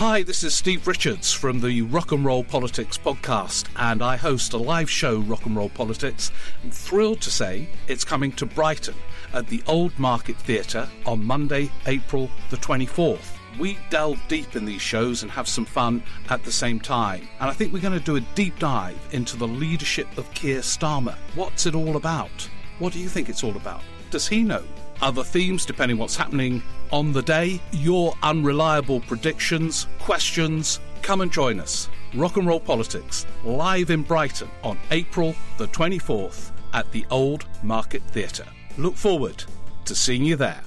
Hi, this is Steve Richards from the Rock and Roll Politics podcast, and I host a live show, Rock and Roll Politics. I'm thrilled to say it's coming to Brighton at the Old Market Theatre on Monday, April the 24th. We delve deep in these shows and have some fun at the same time. And I think we're going to do a deep dive into the leadership of Keir Starmer. What's it all about? What do you think it's all about? Does he know? Other themes, depending what's happening on the day, your unreliable predictions, questions, come and join us. Rock and Roll Politics, live in Brighton on April the 24th at the Old Market Theatre. Look forward to seeing you there.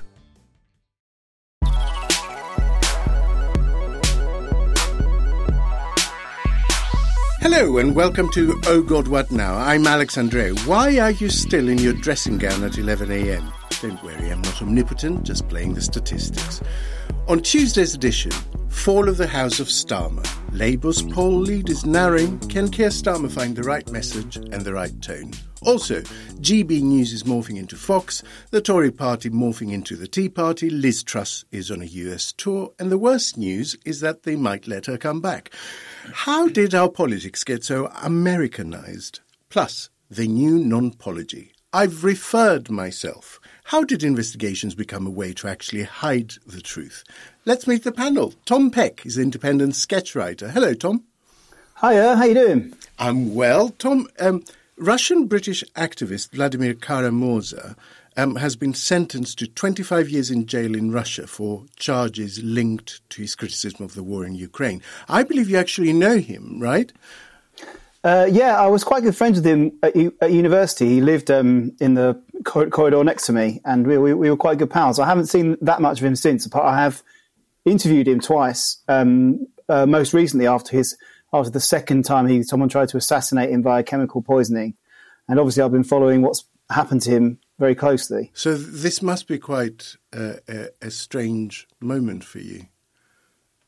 Hello and welcome to Oh God What Now? I'm Alex Andreou. Why are you still in your dressing gown at 11am? Don't worry, I'm not omnipotent, just playing the statistics. On Tuesday's edition, Fall of the House of Starmer. Labour's poll lead is narrowing. Can Keir Starmer find the right message and the right tone? Also, GB News is morphing into Fox, the Tory party morphing into the Tea Party, Liz Truss is on a US tour, and the worst news is that they might let her come back. How did our politics get so Americanized? Plus, the new non-pology. I've referred myself. How did investigations become a way to actually hide the truth? Let's meet the panel. Tom Peck is independent sketch writer. Hello, Tom. Hiya, how you doing? I'm well. Tom, um, Russian British activist Vladimir Kara-Murza um, has been sentenced to 25 years in jail in Russia for charges linked to his criticism of the war in Ukraine. I believe you actually know him, right? Uh, yeah, I was quite good friends with him at, at university. He lived um, in the cor- corridor next to me, and we, we, we, were quite good pals. I haven't seen that much of him since. But I have interviewed him twice. Um, uh, most recently, after his after the second time he someone tried to assassinate him via chemical poisoning, and obviously I've been following what's happened to him very closely. So this must be quite a, a, strange moment for you.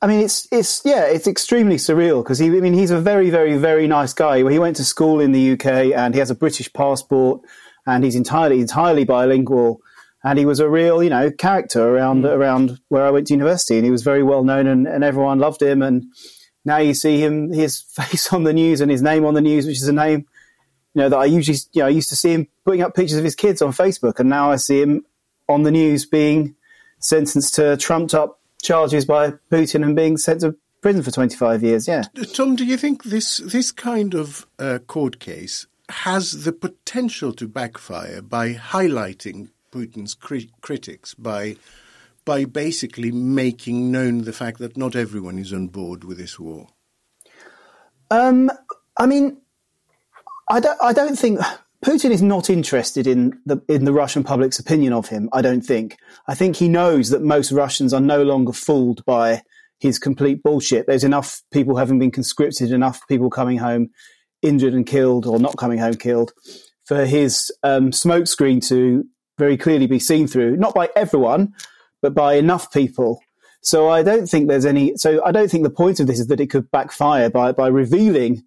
I mean, it's it's yeah, it's extremely surreal because he. I mean, he's a very, very, very nice guy. He went to school in the UK and he has a British passport, and he's entirely entirely bilingual. And he was a real, you know, character around mm. around where I went to university, and he was very well known, and, and everyone loved him. And now you see him, his face on the news and his name on the news, which is a name, you know, that I usually, you know, I used to see him putting up pictures of his kids on Facebook, and now I see him on the news being sentenced to trumped up charges by Putin and being sent to prison for 25 years. Yeah. Tom, do you think this this kind of uh, court case has the potential to backfire by highlighting Putin's cri- critics by by basically making known the fact that not everyone is on board with this war? Um, I mean, I don't. I don't think Putin is not interested in the in the Russian public's opinion of him. I don't think. I think he knows that most Russians are no longer fooled by his complete bullshit. There's enough people having been conscripted, enough people coming home injured and killed, or not coming home killed, for his um, smokescreen to very clearly be seen through. Not by everyone, but by enough people. So I don't think there's any. So I don't think the point of this is that it could backfire by by revealing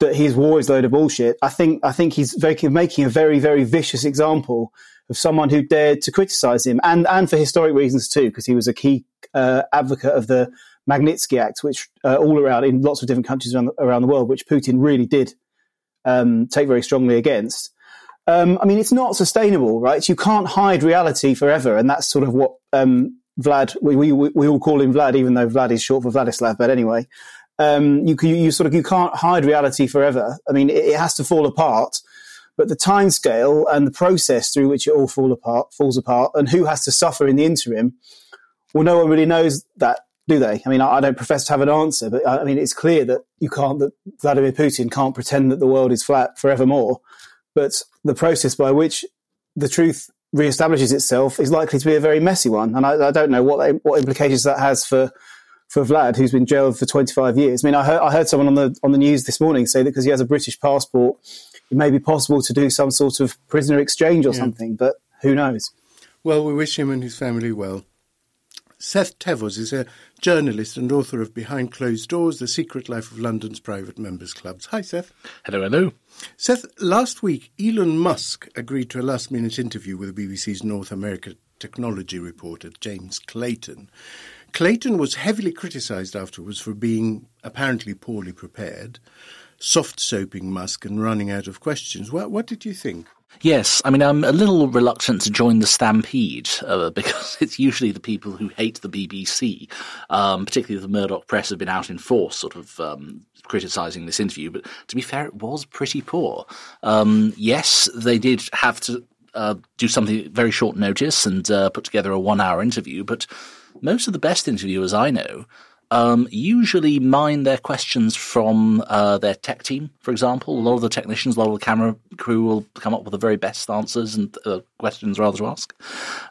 that his war is load of bullshit. I think I think he's making a very very vicious example of someone who dared to criticize him, and and for historic reasons too, because he was a key uh, advocate of the Magnitsky Act, which uh, all around in lots of different countries around the, around the world, which Putin really did um, take very strongly against. Um, I mean, it's not sustainable, right? You can't hide reality forever, and that's sort of what um, Vlad. We, we we all call him Vlad, even though Vlad is short for Vladislav. But anyway, um, you, you sort of you can't hide reality forever. I mean, it, it has to fall apart, but the time scale and the process through which it all fall apart falls apart, and who has to suffer in the interim. Well, no one really knows that, do they? I mean, I, I don't profess to have an answer, but I, I mean, it's clear that you can't that Vladimir Putin can't pretend that the world is flat forevermore. But the process by which the truth reestablishes itself is likely to be a very messy one, and I, I don't know what what implications that has for for Vlad, who's been jailed for 25 years. I mean, I heard, I heard someone on the on the news this morning say that because he has a British passport, it may be possible to do some sort of prisoner exchange or yeah. something, but who knows? Well, we wish him and his family well. Seth Thévoz is a journalist and author of Behind Closed Doors, The Secret Life of London's Private Members Clubs. Hi, Seth. Hello, hello. Seth, last week, Elon Musk agreed to a last minute interview with the BBC's North America technology reporter, James Clayton. Clayton was heavily criticised afterwards for being apparently poorly prepared, soft soaping Musk and running out of questions. What, what did you think? Yes, I mean, I'm a little reluctant to join the stampede uh, because it's usually the people who hate the BBC, um, particularly the Murdoch press, have been out in force, sort of um, criticising this interview. But to be fair, it was pretty poor. Um, yes, they did have to uh, do something very short notice and uh, put together a one-hour interview, but most of the best interviewers I know um, usually mine their questions from uh, their tech team, for example. A lot of the technicians, a lot of the camera crew will come up with the very best answers and uh, questions rather to ask.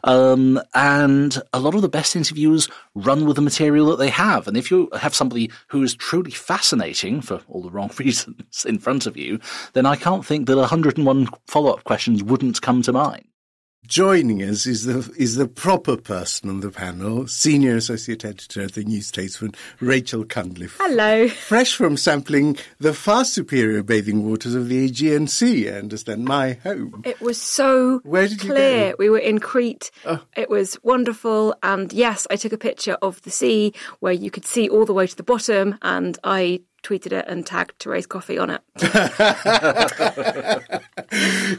Um, and a lot of the best interviewers run with the material that they have. And if you have somebody who is truly fascinating for all the wrong reasons in front of you, then I can't think that 101 follow up questions wouldn't come to mind. Joining us is the is the proper person on the panel, senior associate editor of the New Statesman, Rachel Cunliffe. Hello. Fresh from sampling the far superior bathing waters of the Aegean Sea, I understand. My home. It was so Where did you clear. go? We were in Crete. Oh. It was wonderful. And yes, I took a picture of the sea where you could see all the way to the bottom, and I tweeted it and tagged Thérèse Coffey on it.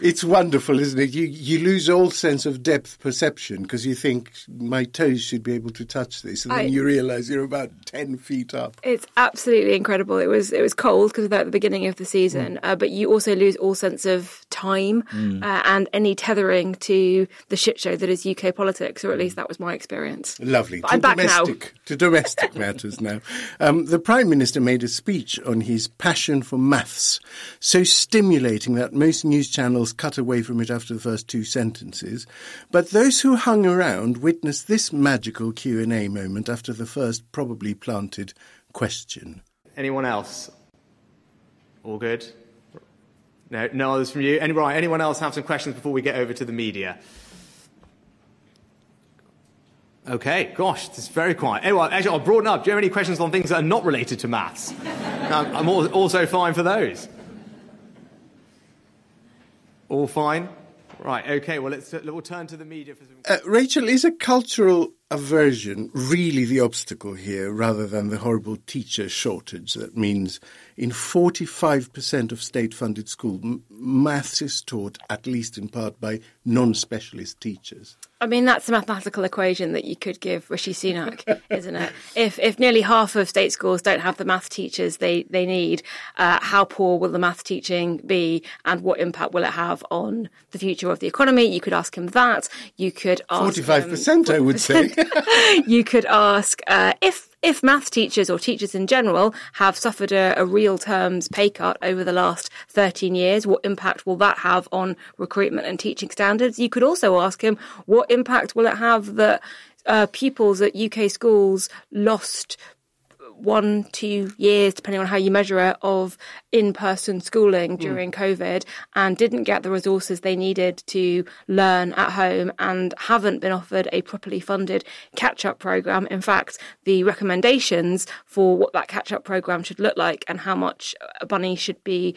It's wonderful, isn't it? You you lose all sense of depth perception because you think my toes should be able to touch this, and then you realise you're about ten feet up. It's absolutely incredible. It was it was cold because of that at the beginning of the season, uh, but you also lose all sense of time uh, and any tethering to the shit show that is UK politics, or at least that was my experience. Lovely. But I'm back now. To domestic matters now. Um, the Prime Minister made a speech on his passion for maths, so stimulating that most news channels cut away from it after the first two sentences. But those who hung around witnessed this magical Q&A moment after the first probably planted question. Anyone else? All good? No, no others from you. Any, right, anyone else have some questions before we get over to the media? Okay, gosh, it's very quiet. Anyway, actually, I'll broaden up. Do you have any questions on things that are not related to maths? I'm, I'm al- also fine for those. All fine? Right, okay, well, let's, uh, we'll turn to the media for some. Uh, Rachel, is a cultural aversion really the obstacle here rather than the horrible teacher shortage that means in 45% of state funded schools, m- maths is taught at least in part by non specialist teachers? I mean, that's a mathematical equation that you could give Rishi Sunak, isn't it? If if nearly half of state schools don't have the math teachers they they need, uh, how poor will the math teaching be, and what impact will it have on the future of the economy? You could ask him that. You could ask him- 45%, I would say. you could ask uh, if if maths teachers or teachers in general have suffered a, a real terms pay cut over the last 13 years, what impact will that have on recruitment and teaching standards? You could also ask him what impact will it have that uh, pupils at UK schools lost one, two years, depending on how you measure it, of in person schooling hmm. during COVID and didn't get the resources they needed to learn at home and haven't been offered a properly funded catch up program. In fact, the recommendations for what that catch up program should look like and how much a bunny should be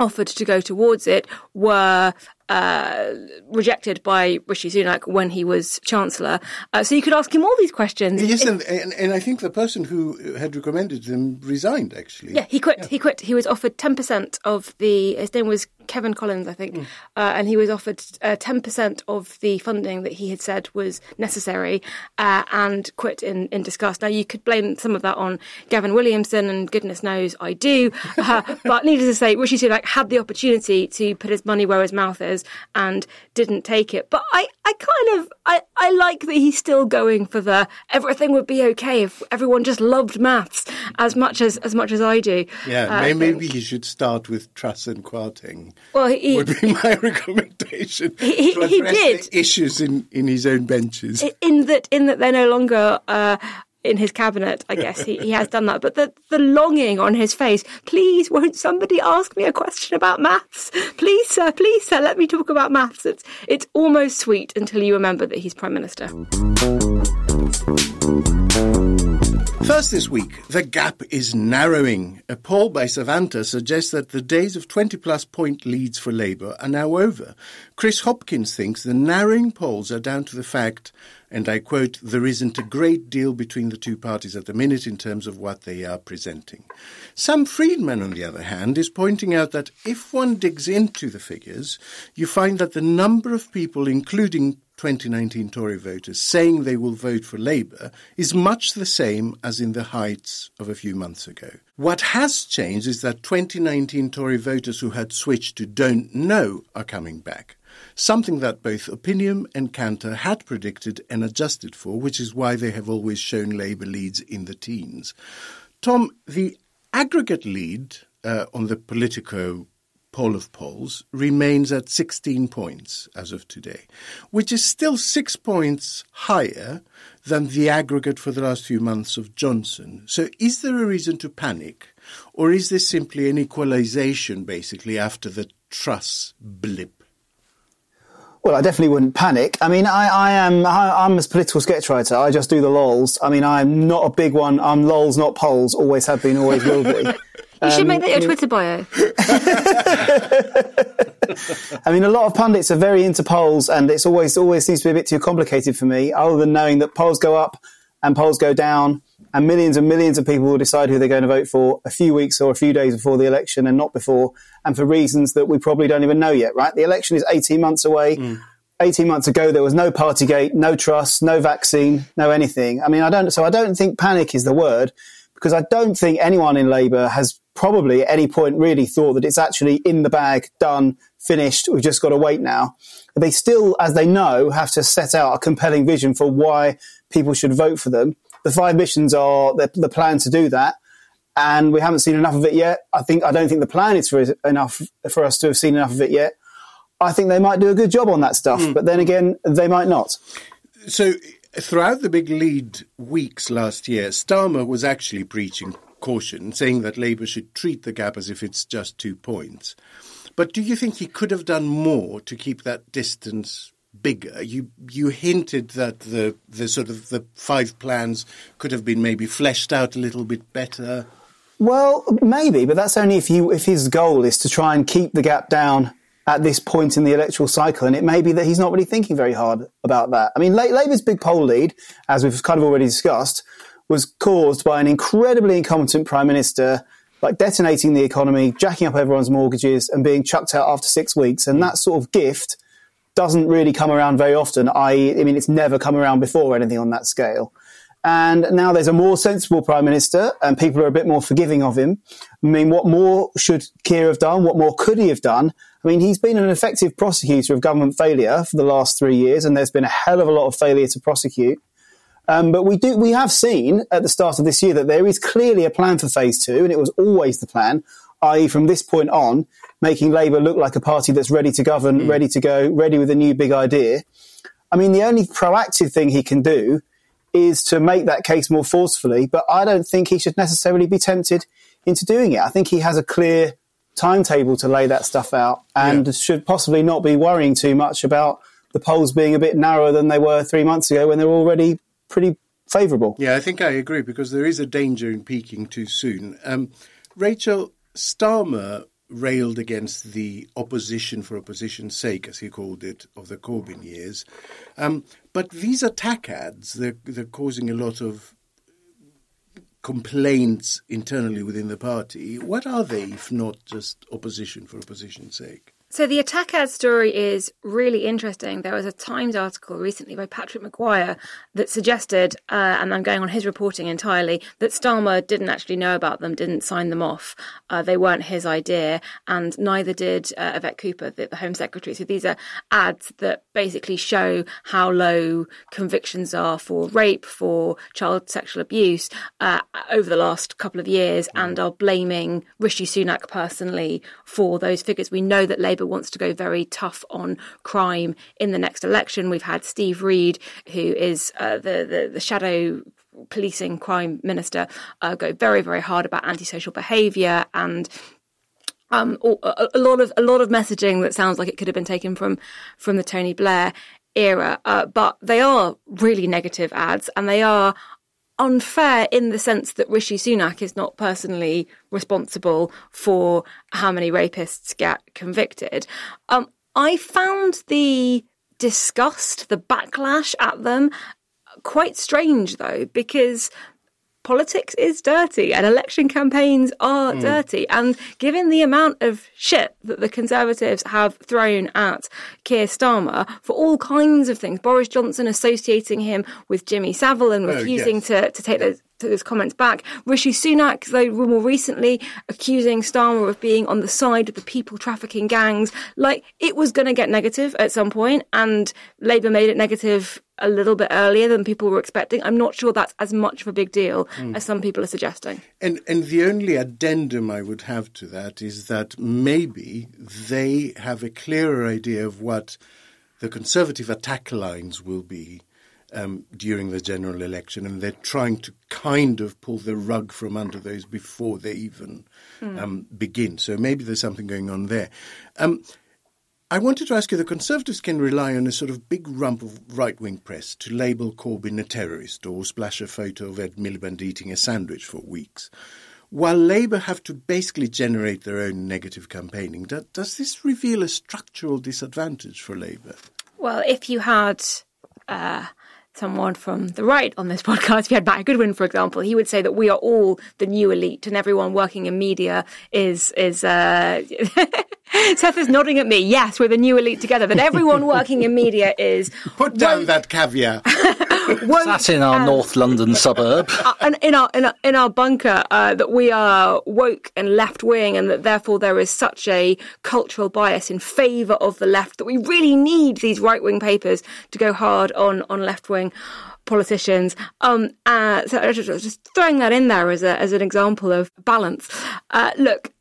offered to go towards it were uh, rejected by Rishi Sunak when he was Chancellor. Uh, so you could ask him all these questions. yes, and, and, and I think the person who had recommended him resigned, actually. Yeah, he quit. He quit. He was offered ten percent of the. His name was Kevan Collins, I think, uh, and he was offered ten percent of the funding that he had said was necessary, uh, and quit in in disgust. Now you could blame some of that on Gavin Williamson, and goodness knows I do. Uh, but needless to say, Rishi Sunak had the opportunity to put his money where his mouth is and didn't take it. But I, I kind of, I, I like that he's still going for the everything would be okay if everyone just loved maths as much as as much as I do. Yeah, Uh, I maybe he should start with Truss and Well, he- would be my recommendation. He- he- did. the issues in, in his own benches. in that in that they're no longer uh, in his cabinet. I guess he, he has done that, but the the longing on his face. Please, won't somebody ask me a question about maths? Please, sir. Please, sir. Let me talk about maths. It's it's almost sweet until you remember that he's prime minister. First this week, the gap is narrowing. A poll by Savanta suggests that the days of 20 plus point leads for Labour are now over. Chris Hopkins thinks the narrowing polls are down to the fact, and I quote, there isn't a great deal between the two parties at the minute in terms of what they are presenting. Sam Freedman, on the other hand, is pointing out that if one digs into the figures, you find that the number of people, including 2019 Tory voters saying they will vote for Labour is much the same as in the heights of a few months ago. What has changed is that 2019 Tory voters who had switched to don't know are coming back. Something that both Opinium and Kantar had predicted and adjusted for, which is why they have always shown Labour leads in the teens. Tom, the aggregate lead uh, on the Politico poll of polls remains at 16 points as of today, which is still six points higher than the aggregate for the last few months of Johnson. So is there a reason to panic? Or is this simply an equalization, basically, after the Truss blip? Well, I definitely wouldn't panic. I mean, I, I am, I, am a political sketch writer. I just do the lols. I mean, I'm not a big one. I'm lols, not polls. Always have been, always will be. You should make that your um, Twitter bio. I mean, a lot of pundits are very into polls, and it's always always seems to be a bit too complicated for me. Other than knowing that polls go up and polls go down, and millions and millions of people will decide who they're going to vote for a few weeks or a few days before the election, and not before, and for reasons that we probably don't even know yet. Right? The election is eighteen months away. Mm. 18 months ago, there was no Partygate, no Truss, no vaccine, no anything. I mean, I don't, so I don't think panic is the word because I don't think anyone in Labour has probably at any point really thought that it's actually in the bag, done, finished. We've just got to wait now. They still, as they know, have to set out a compelling vision for why people should vote for them. The five missions are the, the plan to do that. And we haven't seen enough of it yet. I think, I don't think the plan is for enough for us to have seen enough of it yet. I think they might do a good job on that stuff, mm. but then again, they might not. So, throughout the big lead weeks last year, Starmer was actually preaching caution, saying that Labour should treat the gap as if it's just two points. But do you think he could have done more to keep that distance bigger? You you hinted that the the sort of the five plans could have been maybe fleshed out a little bit better. Well, maybe, but that's only if you if his goal is to try and keep the gap down at this point in the electoral cycle, and it may be that he's not really thinking very hard about that. I mean, Labour's big poll lead, as we've kind of already discussed, was caused by an incredibly incompetent prime minister, like detonating the economy, jacking up everyone's mortgages, and being chucked out after six weeks. And that sort of gift doesn't really come around very often. I, I mean, it's never come around before anything on that scale. And now there's a more sensible prime minister, and people are a bit more forgiving of him. I mean, what more should Keir have done? What more could he have done? I mean, he's been an effective prosecutor of government failure for the last three years, and there's been a hell of a lot of failure to prosecute. Um, but we do, we have seen at the start of this year that there is clearly a plan for phase two, and it was always the plan, i.e., from this point on, making Labour look like a party that's ready to govern, mm. ready to go, ready with a new big idea. I mean, the only proactive thing he can do is to make that case more forcefully, but I don't think he should necessarily be tempted into doing it. I think he has a clear timetable to lay that stuff out and yeah. should possibly not be worrying too much about the polls being a bit narrower than they were three months ago when they were already pretty favourable. Yeah, I think I agree because there is a danger in peaking too soon. Um, Rachel Starmer railed against the opposition for opposition's sake, as he called it, of the Corbyn years. Um, but these attack ads, they're, they're causing a lot of complaints internally within the party. What are they, if not just opposition for opposition's sake? So the attack ad story is really interesting. There was a Times article recently by Patrick Maguire that suggested, uh, and I'm going on his reporting entirely, that Starmer didn't actually know about them, didn't sign them off. Uh, they weren't his idea, and neither did uh, Yvette Cooper, the, the, Home Secretary. So these are ads that basically show how low convictions are for rape, for child sexual abuse uh, over the last couple of years, mm. and are blaming Rishi Sunak personally for those figures. We know that Labour Labour wants to go very tough on crime in the next election. We've had Steve Reed, who is uh, the, the, the shadow policing crime minister, uh, go very very hard about antisocial behaviour and. Um, a, a lot of a lot of messaging that sounds like it could have been taken from from the Tony Blair era, uh, but they are really negative ads, and they are unfair in the sense that Rishi Sunak is not personally responsible for how many rapists get convicted. Um, I found the disgust, the backlash at them quite strange though, because politics is dirty and election campaigns are mm. dirty. And given the amount of shit that the Conservatives have thrown at Keir Starmer for all kinds of things, Boris Johnson associating him with Jimmy Savile and oh, refusing oh, yes. to, to take those those comments back. Rishi Sunak, though more recently, accusing Starmer of being on the side of the people trafficking gangs. Like, it was going to get negative at some point, and Labour made it negative a little bit earlier than people were expecting. I'm not sure that's as much of a big deal mm. as some people are suggesting. And and the only addendum I would have to that is that maybe they have a clearer idea of what the conservative attack lines will be um, during the general election, and they're trying to kind of pull the rug from under those before they even mm. um, begin. So maybe there's something going on there. Um, I wanted to ask you the Conservatives can rely on a sort of big rump of right wing press to label Corbyn a terrorist or splash a photo of Ed Miliband eating a sandwich for weeks, while Labour have to basically generate their own negative campaigning. Do, does this reveal a structural disadvantage for Labour? Well, if you had. Uh someone from the right on this podcast, if you had Matt Goodwin, for example, he would say that we are all the new elite and everyone working in media is is uh Seth is nodding at me. Yes, we're the new elite together. That everyone working in media is put down that caviar. That's in our North London suburb. Uh, in our in our, in our bunker, uh, that we are woke and left wing, and that therefore there is such a cultural bias in favour of the left that we really need these right wing papers to go hard on on left wing politicians. Um, uh, so just throwing that in there as a as an example of balance. Uh, look,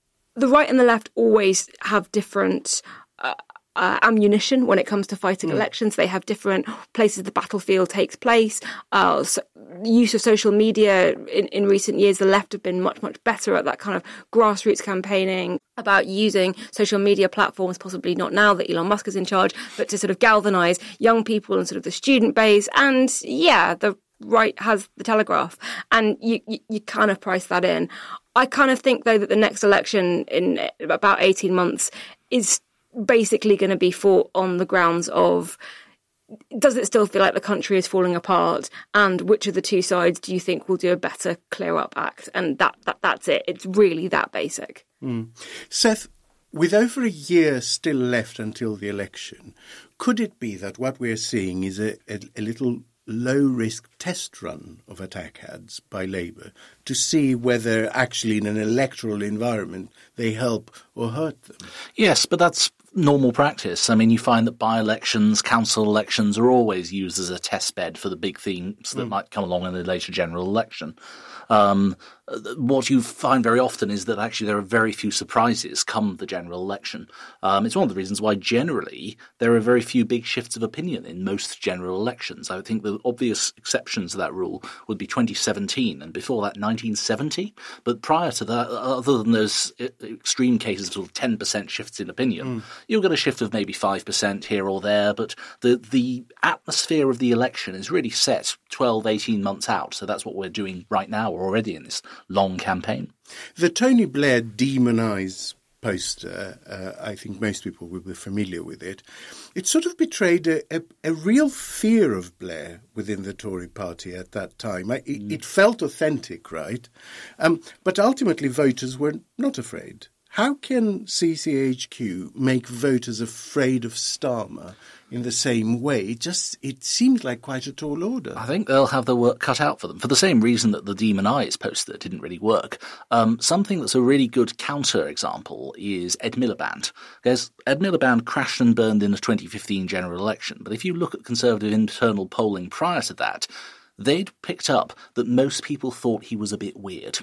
the right and the left always have different uh, uh, ammunition when it comes to fighting mm. elections. They have different places the battlefield takes place. Uh, so use of social media in, in recent years, the left have been much, much better at that kind of grassroots campaigning about using social media platforms, possibly not now that Elon Musk is in charge, but to sort of galvanize young people and sort of the student base. And yeah, the right has the telegraph and you, you, you kind of price that in. I kind of think though that the next election in about 18 months is basically going to be fought on the grounds of does it still feel like the country is falling apart and which of the two sides do you think will do a better clear up act? And that, that that's it. It's really that basic. Mm. seth with over a year still left until the election could it be that what we're seeing is a, a, a little low risk test run of attack ads by Labour to see whether actually in an electoral environment they help or hurt them. Yes, but that's normal practice. I mean, you find that by elections, council elections are always used as a test bed for the big themes that mm. might come along in the later general election. Um, what you find very often is that actually there are very few surprises come the general election. Um, it's one of the reasons why generally there are very few big shifts of opinion in most general elections. I think the obvious exceptions to that rule would be 2017 and before that 1970. But prior to that, other than those extreme cases of, sort of 10% shifts in opinion, mm. you'll get a shift of maybe 5% here or there. But the, the atmosphere of the election is really set 12, 18 months out. So that's what we're doing right now. We're already in this long campaign. The Tony Blair Demon Eyes poster, uh, I think most people will be familiar with it. It sort of betrayed a, a, a real fear of Blair within the Tory party at that time. it, mm. it, felt authentic, right? Um, but ultimately, voters were not afraid. How can CCHQ make voters afraid of Starmer in the same way. It just it seems like quite a tall order. I think they'll have their work cut out for them for the same reason that the Demon Eyes poster didn't really work. Um, something that's a really good counter example is Ed Miliband. Because Ed Miliband crashed and burned in the 2015 general election, but if you look at Conservative internal polling prior to that, they'd picked up that most people thought he was a bit weird.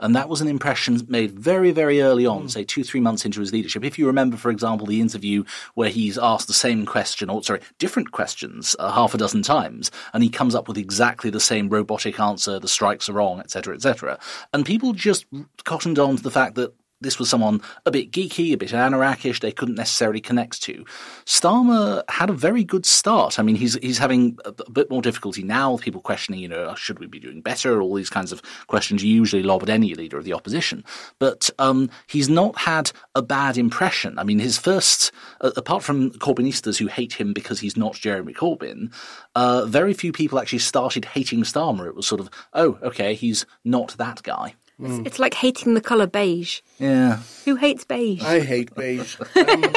And that was an impression made very, very early on, mm. say two, three months into his leadership. If you remember, for example, the interview where he's asked the same question, or sorry, different questions uh, half a dozen times, and he comes up with exactly the same robotic answer, the strikes are wrong, etc., etc. And people just cottoned on to the fact that this was someone a bit geeky, a bit anarchish, they couldn't necessarily connect to. Starmer had a very good start. I mean, he's he's having a, a bit more difficulty now, with people questioning, you know, should we be doing better? All these kinds of questions you usually lob at any leader of the opposition. But um, he's not had a bad impression. I mean, his first, uh, apart from Corbynistas who hate him because he's not Jeremy Corbyn, uh, very few people actually started hating Starmer. It was sort of, oh, okay, he's not that guy. It's, it's like hating the colour beige. Yeah. Who hates beige? I hate beige. Um,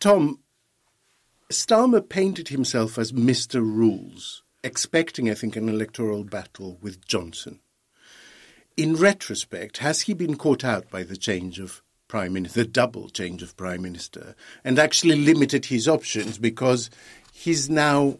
Tom, Starmer painted himself as Mr. Rules, expecting, I think, an electoral battle with Johnson. In retrospect, has he been caught out by the change of prime minister, the double change of prime minister, and actually limited his options because he's now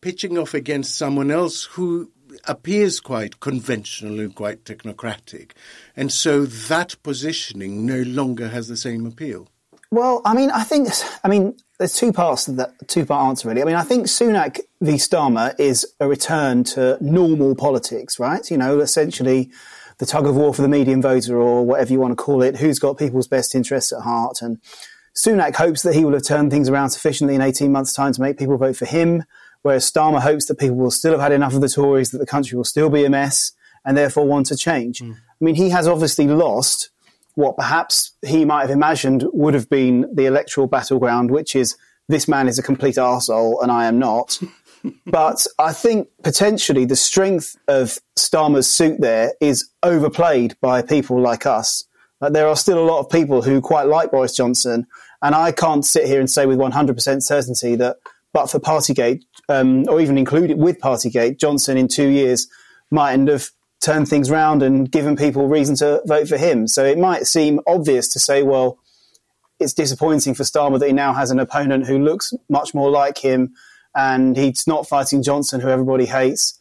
pitching off against someone else who appears quite conventional and quite technocratic. And so that positioning no longer has the same appeal. Well, I mean, I think, I mean, there's two parts to that, two part answer really. I mean, I think Sunak v Starmer is a return to normal politics, right? You know, essentially the tug of war for the median voter or whatever you want to call it, who's got people's best interests at heart. And Sunak hopes that he will have turned things around sufficiently in 18 months' time to make people vote for him whereas Starmer hopes that people will still have had enough of the Tories, that the country will still be a mess, and therefore want to change. Mm. I mean, he has obviously lost what perhaps he might have imagined would have been the electoral battleground, which is this man is a complete arsehole and I am not. but I think potentially the strength of Starmer's suit there is overplayed by people like us. Uh, there are still a lot of people who quite like Boris Johnson, and I can't sit here and say with 100% certainty that but for Partygate, um, or even included with Partygate, Johnson in two years mightn't have turned things round and given people reason to vote for him. So it might seem obvious to say, well, it's disappointing for Starmer that he now has an opponent who looks much more like him and he's not fighting Johnson, who everybody hates.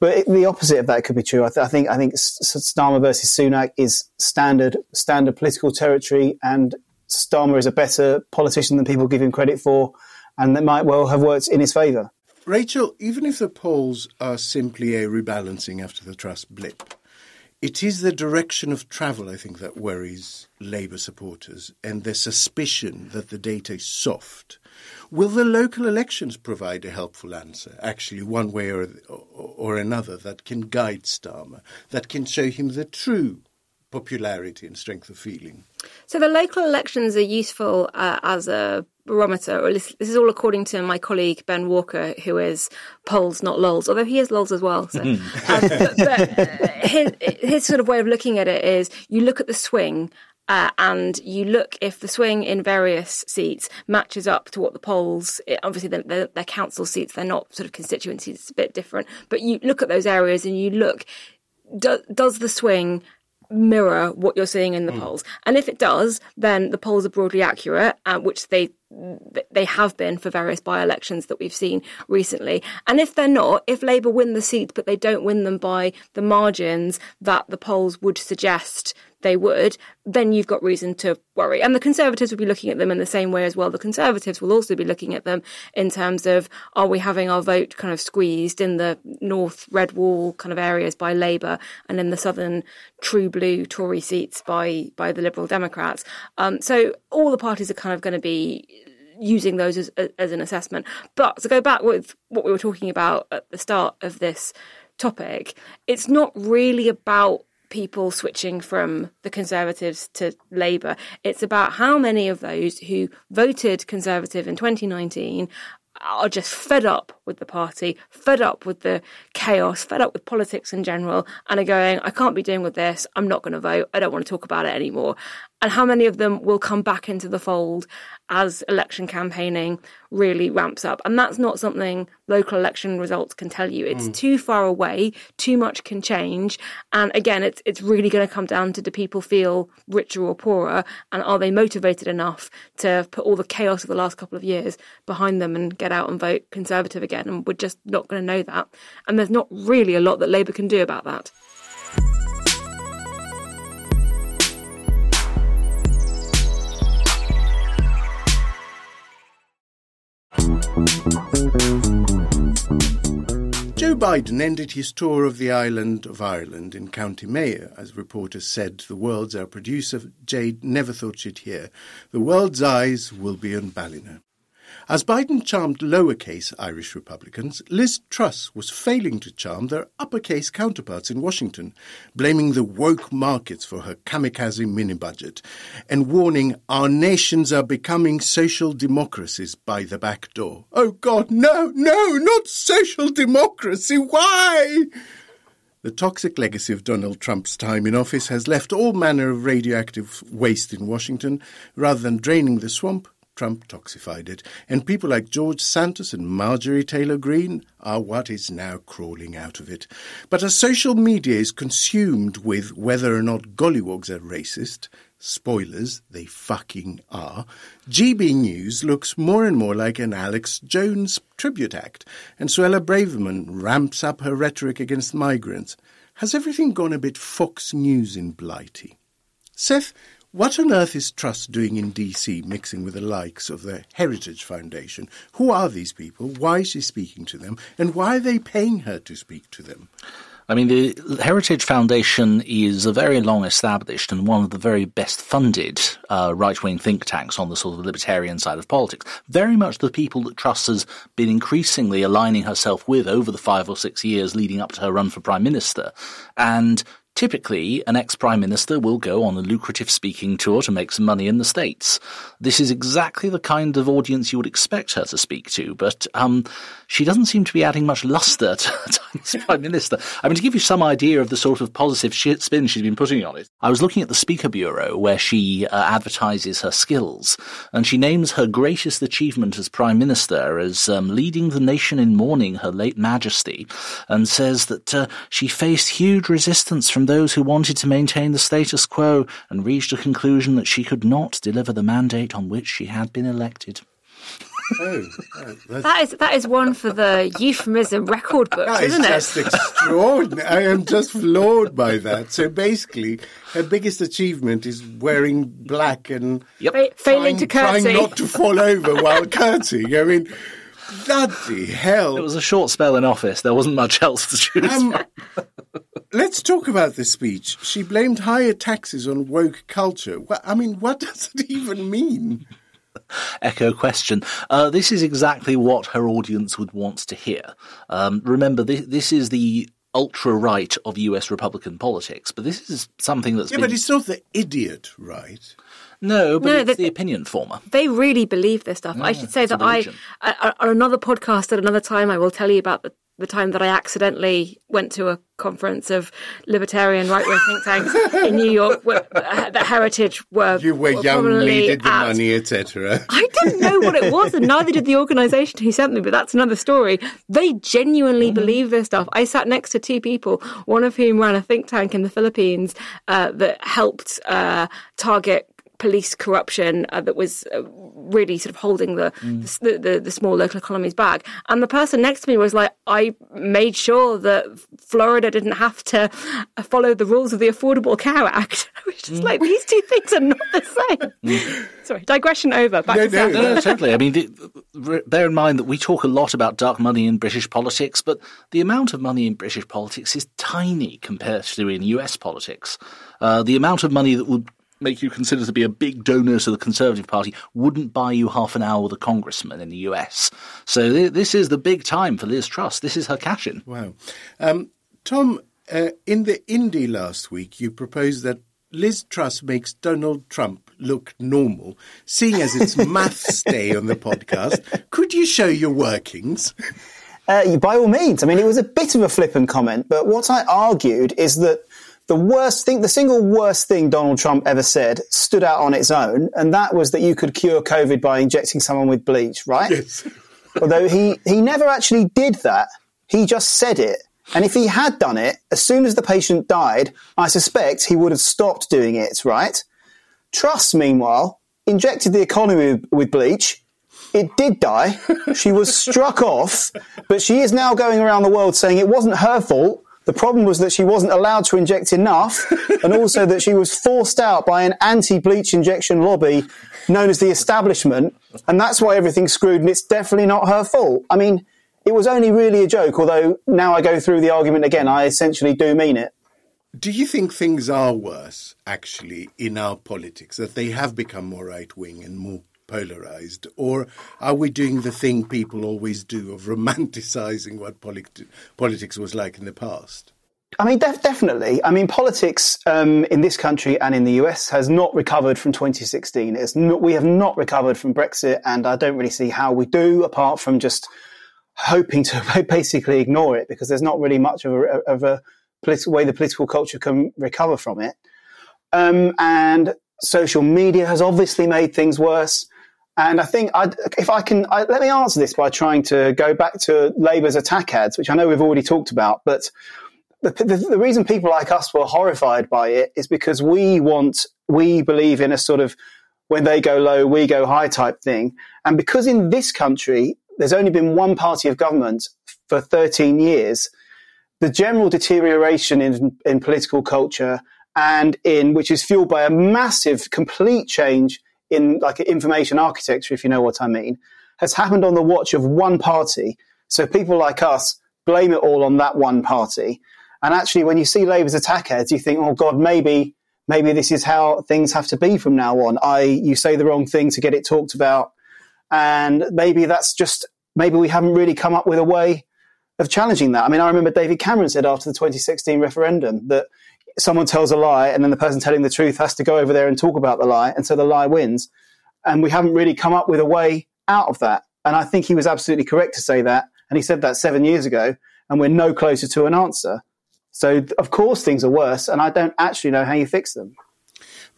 But it, the opposite of that could be true. I, th- I think I think Starmer versus Sunak is standard standard political territory, and Starmer is a better politician than people give him credit for and that might well have worked in his favour. Rachel, even if the polls are simply a rebalancing after the Truss blip, it is the direction of travel, I think, that worries Labour supporters and their suspicion that the data is soft. Will the local elections provide a helpful answer, actually, one way or, or another, that can guide Starmer, that can show him the true popularity and strength of feeling? So the local elections are useful uh, as a barometer, or this, this, is all according to my colleague Ben Walker, who is polls, not lols, although he is lols as well. So. um, but, but uh, his, his sort of way of looking at it is you look at the swing uh, and you look if the swing in various seats matches up to what the polls, it, obviously they're, they're, they're, council seats, they're not sort of constituencies, it's a bit different. But you look at those areas and you look, do, does the swing mirror what you're seeing in the mm. polls. And if it does, then the polls are broadly accurate, uh, which they they have been for various by-elections that we've seen recently. And if they're not, if Labour win the seats but they don't win them by the margins that the polls would suggest they would, then you've got reason to worry. And the Conservatives will be looking at them in the same way as well. The Conservatives will also be looking at them in terms of are we having our vote kind of squeezed in the North Red Wall kind of areas by Labour and in the Southern True Blue Tory seats by by the Liberal Democrats. Um, so all the parties are kind of going to be using those as, as an assessment. But to go back with what we were talking about at the start of this topic, it's not really about people switching from the Conservatives to Labour. It's about how many of those who voted Conservative in 2019 are just fed up with the party, fed up with the chaos, fed up with politics in general, and are going, I can't be doing with this. I'm not going to vote. I don't want to talk about it anymore. And how many of them will come back into the fold as election campaigning really ramps up? And that's not something local election results can tell you. It's mm. too far away, too much can change. And again, it's, it's really going to come down to do people feel richer or poorer? And are they motivated enough to put all the chaos of the last couple of years behind them and get out and vote Conservative again? And we're just not going to know that. And there's not really a lot that Labour can do about that. Joe Biden ended his tour of the island of Ireland in County Mayo. As reporters said, the world's our producer, Jade, never thought she'd hear. The world's eyes will be on Ballina. As Biden charmed lowercase Irish Republicans, Liz Truss was failing to charm their uppercase counterparts in Washington, blaming the woke markets for her kamikaze mini budget and warning our nations are becoming social democracies by the back door. Oh God, no, no, not social democracy. Why? The toxic legacy of Donald Trump's time in office has left all manner of radioactive waste in Washington. Rather than draining the swamp, Trump toxified it, and people like George Santos and Marjorie Taylor Greene are what is now crawling out of it. But as social media is consumed with whether or not gollywogs are racist, spoilers, they fucking are, GB News looks more and more like an Alex Jones tribute act, and Suella Braverman ramps up her rhetoric against migrants. Has everything gone a bit Fox News in Blighty? Seth, what on earth is Truss doing in DC mixing with the likes of the Heritage Foundation? Who are these people? Why is she speaking to them? And why are they paying her to speak to them? I mean, the Heritage Foundation is a very long established and one of the very best funded uh, right wing think tanks on the sort of libertarian side of politics. Very much the people that Truss has been increasingly aligning herself with over the five or six years leading up to her run for prime minister. And Typically, an ex-prime minister will go on a lucrative speaking tour to make some money in the States. This is exactly the kind of audience you would expect her to speak to, but um, she doesn't seem to be adding much luster to, this prime minister. I mean, to give you some idea of the sort of positive spin she's been putting on it, I was looking at the Speaker Bureau where she uh, advertises her skills, and she names her greatest achievement as prime minister as um, leading the nation in mourning her late majesty, and says that uh, she faced huge resistance from from those who wanted to maintain the status quo and reached a conclusion that she could not deliver the mandate on which she had been elected. Oh, that is that is one for the euphemism record books, that isn't is it? Just extraordinary. I am just floored by that. So basically, her biggest achievement is wearing black and yep. failing to curtsy, trying not to fall over while curtsying. I mean. Bloody hell. It was a short spell in office. There wasn't much else to choose um, from. Let's talk about this speech. She blamed higher taxes on woke culture. I mean, what does it even mean? Echo question. Uh, this is exactly what her audience would want to hear. Um, remember, this, this is the ultra right of US Republican politics, but this is something that's yeah, been... but it's not the idiot right. No, but no, it's the, the, opinion former. They really believe this stuff. I should say that I, on another podcast at another time, I will tell you about the the time that I accidentally went to a conference of libertarian right wing think tanks in New York, where the Heritage were you were, were young, needed the at, money, etc. I didn't know what it was, and neither did the organisation who sent me. But that's another story. They genuinely mm. believe this stuff. I sat next to two people, one of whom ran a think tank in the Philippines uh, that helped uh, target police corruption uh, that was uh, really sort of holding the, mm. the, the, the small local economies back. And the person next to me was like, I made sure that Florida didn't have to uh, follow the rules of the Affordable Care Act. I was just mm. like, these two things are not the same. Mm. Sorry, digression over. Back no, to no, no, totally. I mean, the, bear in mind that we talk a lot about dark money in British politics, but the amount of money in British politics is tiny compared to in US politics. Uh, the amount of money that would make you consider to be a big donor to the Conservative Party wouldn't buy you half an hour with a congressman in the US. So th- this is the big time for Liz Truss. This is her cash in. Wow. Um, Tom, uh, in the Indie last week, you proposed that Liz Truss makes Donald Trump look normal, seeing as it's maths day on the podcast. Could you show your workings? Uh, by all means. I mean, it was a bit of a flippant comment, but what I argued is that the worst thing, the single worst thing Donald Trump ever said stood out on its own, and that was that you could cure COVID by injecting someone with bleach, right? Yes. Although he, he never actually did that. He just said it. And if he had done it, as soon as the patient died, I suspect he would have stopped doing it, right? Truss, meanwhile, injected the economy with, with bleach. It did die. She was struck off, but she is now going around the world saying it wasn't her fault. The problem was that she wasn't allowed to inject enough, and also that she was forced out by an anti-bleach injection lobby known as the establishment, and that's why everything's screwed, and it's definitely not her fault. I mean, it was only really a joke, although now I go through the argument again, I essentially do mean it. Do you think things are worse, actually, in our politics, that they have become more right wing and more polarized? Or are we doing the thing people always do of romanticizing what polit- politics was like in the past? I mean, def- definitely. I mean, politics um, in this country and in the US has not recovered from 2016. It's not, we have not recovered from Brexit, and I don't really see how we do, apart from just hoping to basically ignore it, because there's not really much of a, of a way the political culture can recover from it. Um, and social media has obviously made things worse. And I think I'd, if I can, I, let me answer this by trying to go back to Labour's attack ads, which I know we've already talked about. But the, the, the reason people like us were horrified by it is because we want, we believe in a sort of when they go low, we go high type thing. And because in this country, there's only been one party of government for 13 years, the general deterioration in, in political culture and in which is fueled by a massive, complete change in like information architecture, if you know what I mean, has happened on the watch of one party. So people like us blame it all on that one party. And actually, when you see Labour's attack ads, you think, oh God, maybe maybe this is how things have to be from now on. I you say the wrong thing to get it talked about, and maybe that's just maybe we haven't really come up with a way of challenging that. I mean, I remember David Cameron said after the 2016 referendum that someone tells a lie and then the person telling the truth has to go over there and talk about the lie, and so the lie wins. And we haven't really come up with a way out of that. And I think he was absolutely correct to say that. And he said that seven years ago, and we're no closer to an answer. So, of course, things are worse, and I don't actually know how you fix them.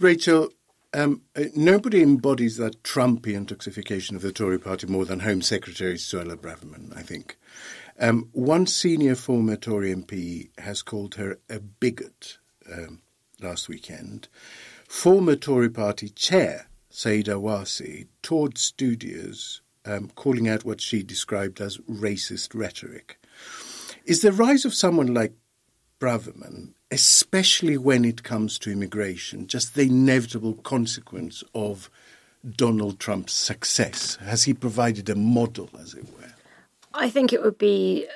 Rachel, um, uh, nobody embodies that Trumpian toxification of the Tory party more than Home Secretary Suella Braverman, I think. Um, one senior former Tory MP has called her a bigot um, last weekend. Former Tory party chair Sayeeda Warsi toured studios um, calling out what she described as racist rhetoric. Is the rise of someone like Braverman, especially when it comes to immigration, just the inevitable consequence of Donald Trump's success? Has he provided a model, as it were? I think it would be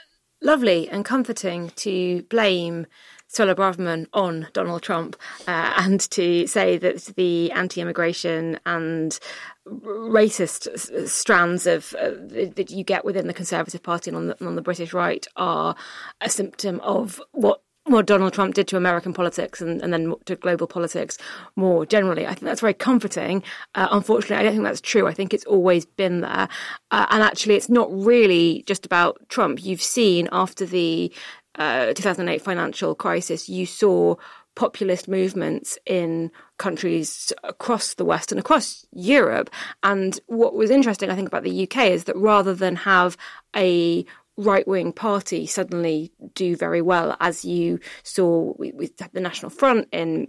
lovely and comforting to blame Suella Braverman on Donald Trump uh, and to say that the anti-immigration and racist strands of uh, that you get within the Conservative Party and on the, on the British right are a symptom of what what Donald Trump did to American politics and, and then to global politics more generally. I think that's very comforting. Uh, unfortunately, I don't think that's true. I think it's always been there. Uh, and actually, it's not really just about Trump. You've seen after the uh, 2008 financial crisis, you saw populist movements in countries across the West and across Europe. And what was interesting, I think, about the UK is that rather than have a right wing party suddenly do very well, as you saw with, the National Front in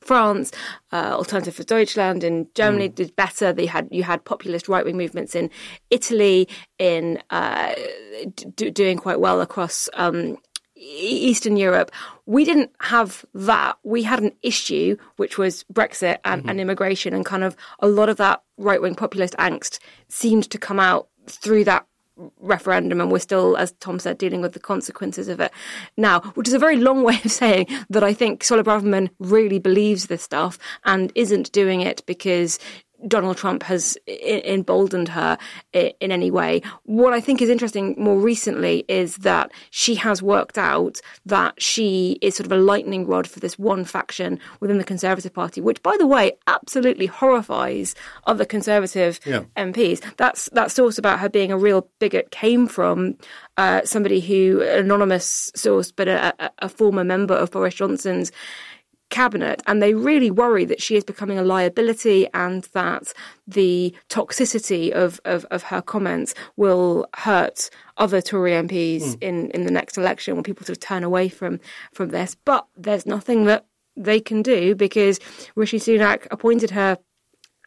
France, uh, Alternative for Deutschland in Germany mm. did better. They had you had populist right wing movements in Italy, in uh, d- doing quite well across um, Eastern Europe. We didn't have that. We had an issue, which was Brexit and, mm-hmm. and immigration, and kind of a lot of that right wing populist angst seemed to come out through that referendum and we're still, as Tom said, dealing with the consequences of it now, which is a very long way of saying that I think Suella Braverman really believes this stuff and isn't doing it because Donald Trump has emboldened her in any way. What I think is interesting more recently is that she has worked out that she is sort of a lightning rod for this one faction within the Conservative Party, which, by the way, absolutely horrifies other Conservative yeah. MPs. That's that source about her being a real bigot came from uh, somebody who, anonymous source, but a, a, a former member of Boris Johnson's cabinet, and they really worry that she is becoming a liability and that the toxicity of, of, of her comments will hurt other Tory MPs mm. in, in the next election when people sort of turn away from, from this. But there's nothing that they can do because Rishi Sunak appointed her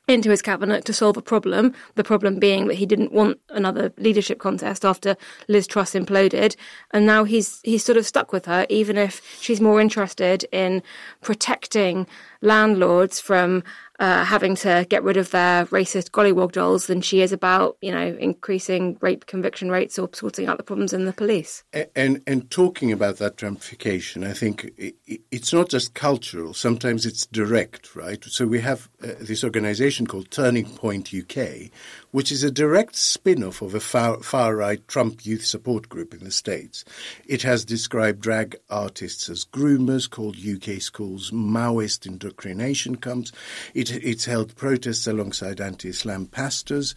into his cabinet to solve a problem. The problem being that he didn't want another leadership contest after Liz Truss imploded, and now he's he's sort of stuck with her, even if she's more interested in protecting landlords from uh, having to get rid of their racist gollywog dolls than she is about, you know, increasing rape conviction rates or sorting out the problems in the police. And and, and talking about that ramification, I think it, it's not just cultural. Sometimes it's direct, right? So we have uh, this organisation called Turning Point UK, which is a direct spin-off of a far, far-right Trump youth support group in the States. It has described drag artists as groomers, called UK schools Maoist indoctrination camps. It, it's held protests alongside anti-Islam pastors.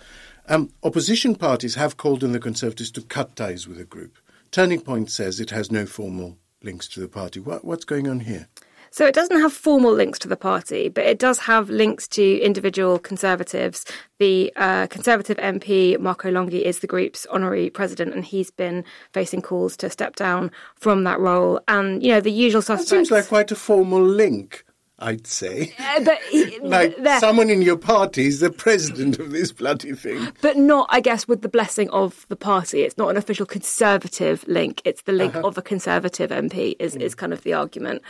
Um, opposition parties have called on the Conservatives to cut ties with the group. Turning Point says it has no formal links to the party. What, what's going on here? So it doesn't have formal links to the party, but it does have links to individual Conservatives. The uh, Conservative MP, Marco Longhi, is the group's honorary president, and he's been facing calls to step down from that role. And, you know, the usual suspects. That seems like quite a formal link. I'd say. Uh, but he, like someone in your party is the president of this bloody thing. But not, I guess, with the blessing of the party. It's not an official conservative link. It's the link uh-huh. of a conservative MP. Is mm. is kind of the argument.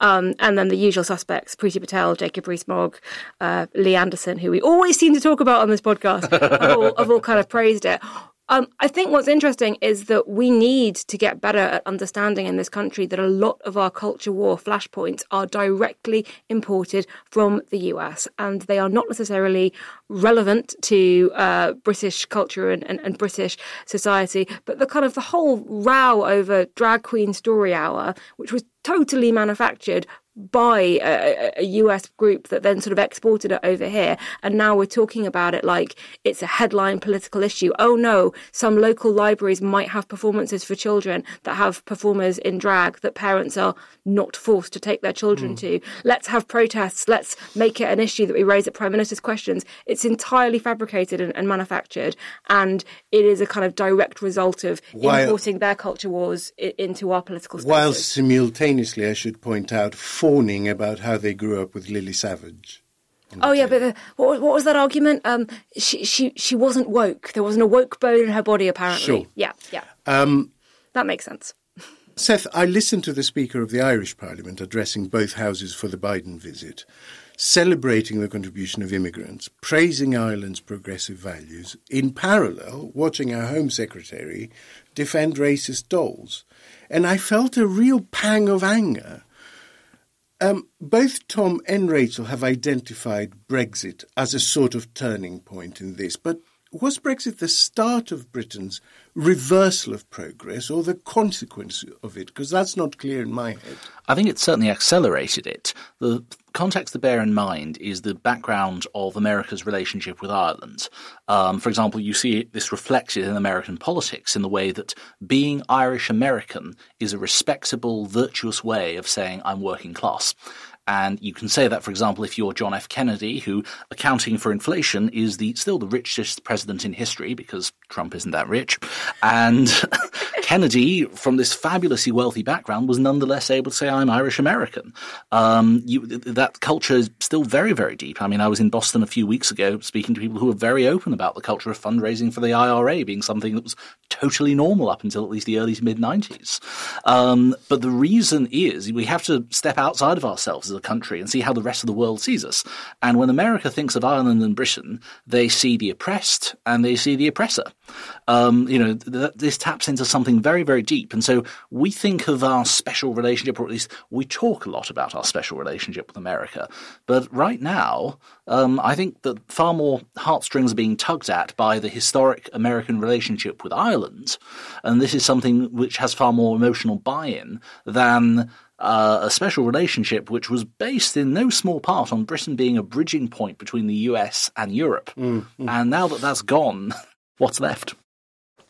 Um, and then the usual suspects, Priti Patel, Jacob Rees-Mogg, uh, Lee Anderson, who we always seem to talk about on this podcast, have, all, have all kind of praised it. Um, I think what's interesting is that we need to get better at understanding in this country that a lot of our culture war flashpoints are directly imported from the US and they are not necessarily relevant to uh, British culture and, and, and, British society. But the kind of the whole row over drag queen story hour, which was totally manufactured by a, a, US group that then sort of exported it over here. And now we're talking about it like it's a headline political issue. Oh no, some local libraries might have performances for children that have performers in drag that parents are not forced to take their children mm. to. Let's have protests. Let's make it an issue that we raise at Prime Minister's questions. It's entirely fabricated and, and manufactured. And it is a kind of direct result of while, importing their culture wars into our political spaces. While simultaneously, I should point out, fawning about how they grew up with Lily Savage. Oh yeah, but the, what, what was that argument? Um, she she she wasn't woke. There wasn't a woke bone in her body, apparently. Sure. Yeah, yeah. Um, that makes sense. Seth, I listened to the Speaker of the Irish Parliament addressing both houses for the Biden visit, celebrating the contribution of immigrants, praising Ireland's progressive values, in parallel, watching our Home Secretary defend racist dolls. And I felt a real pang of anger um, both Tom and Rachel have identified Brexit as a sort of turning point in this, but was Brexit the start of Britain's reversal of progress or the consequence of it? Because that's not clear in my head. I think it certainly accelerated it. The context to bear in mind is the background of America's relationship with Ireland. Um, for example, you see this reflected in American politics in the way that being Irish American is a respectable, virtuous way of saying I'm working class. And you can say that, for example, if you're John F. Kennedy, who, accounting for inflation, is the still the richest president in history because Trump isn't that rich. And Kennedy, from this fabulously wealthy background, was nonetheless able to say, I'm Irish American. Um, that culture is still very, very deep. I mean, I was in Boston a few weeks ago speaking to people who were very open about the culture of fundraising for the IRA being something that was totally normal up until at least the early to mid 90s. Um, but the reason is we have to step outside of ourselves a country and see how the rest of the world sees us. And when America thinks of Ireland and Britain, they see the oppressed and they see the oppressor. Um, you know, th- this taps into something very, very deep. And so we think of our special relationship, or at least we talk a lot about our special relationship with America. But right now, um, I think that far more heartstrings are being tugged at by the historic American relationship with Ireland. And this is something which has far more emotional buy in than uh, a special relationship which was based in no small part on Britain being a bridging point between the US and Europe. Mm, mm. And now that that's gone, what's left?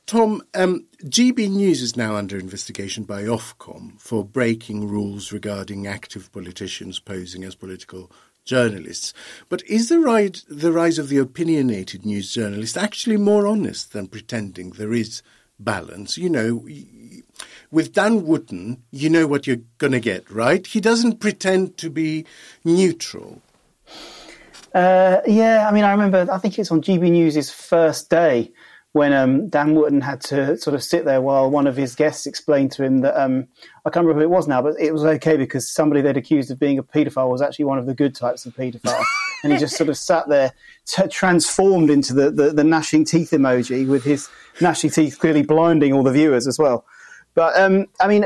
Tom, um, GB News is now under investigation by Ofcom for breaking rules regarding active politicians posing as political journalists. But is the rise, the rise of the opinionated news journalist actually more honest than pretending there is balance? You know, with Dan Wootton, you know what you're going to get, right? He doesn't pretend to be neutral. Uh, yeah, I mean, I remember, I think it's on GB News' first day when um, Dan Wootton had to sort of sit there while one of his guests explained to him that um, I can't remember who it was now, but it was okay because somebody they'd accused of being a paedophile was actually one of the good types of paedophile, and he just sort of sat there, t- transformed into the, the, the gnashing teeth emoji with his gnashing teeth clearly blinding all the viewers as well. But um, I mean,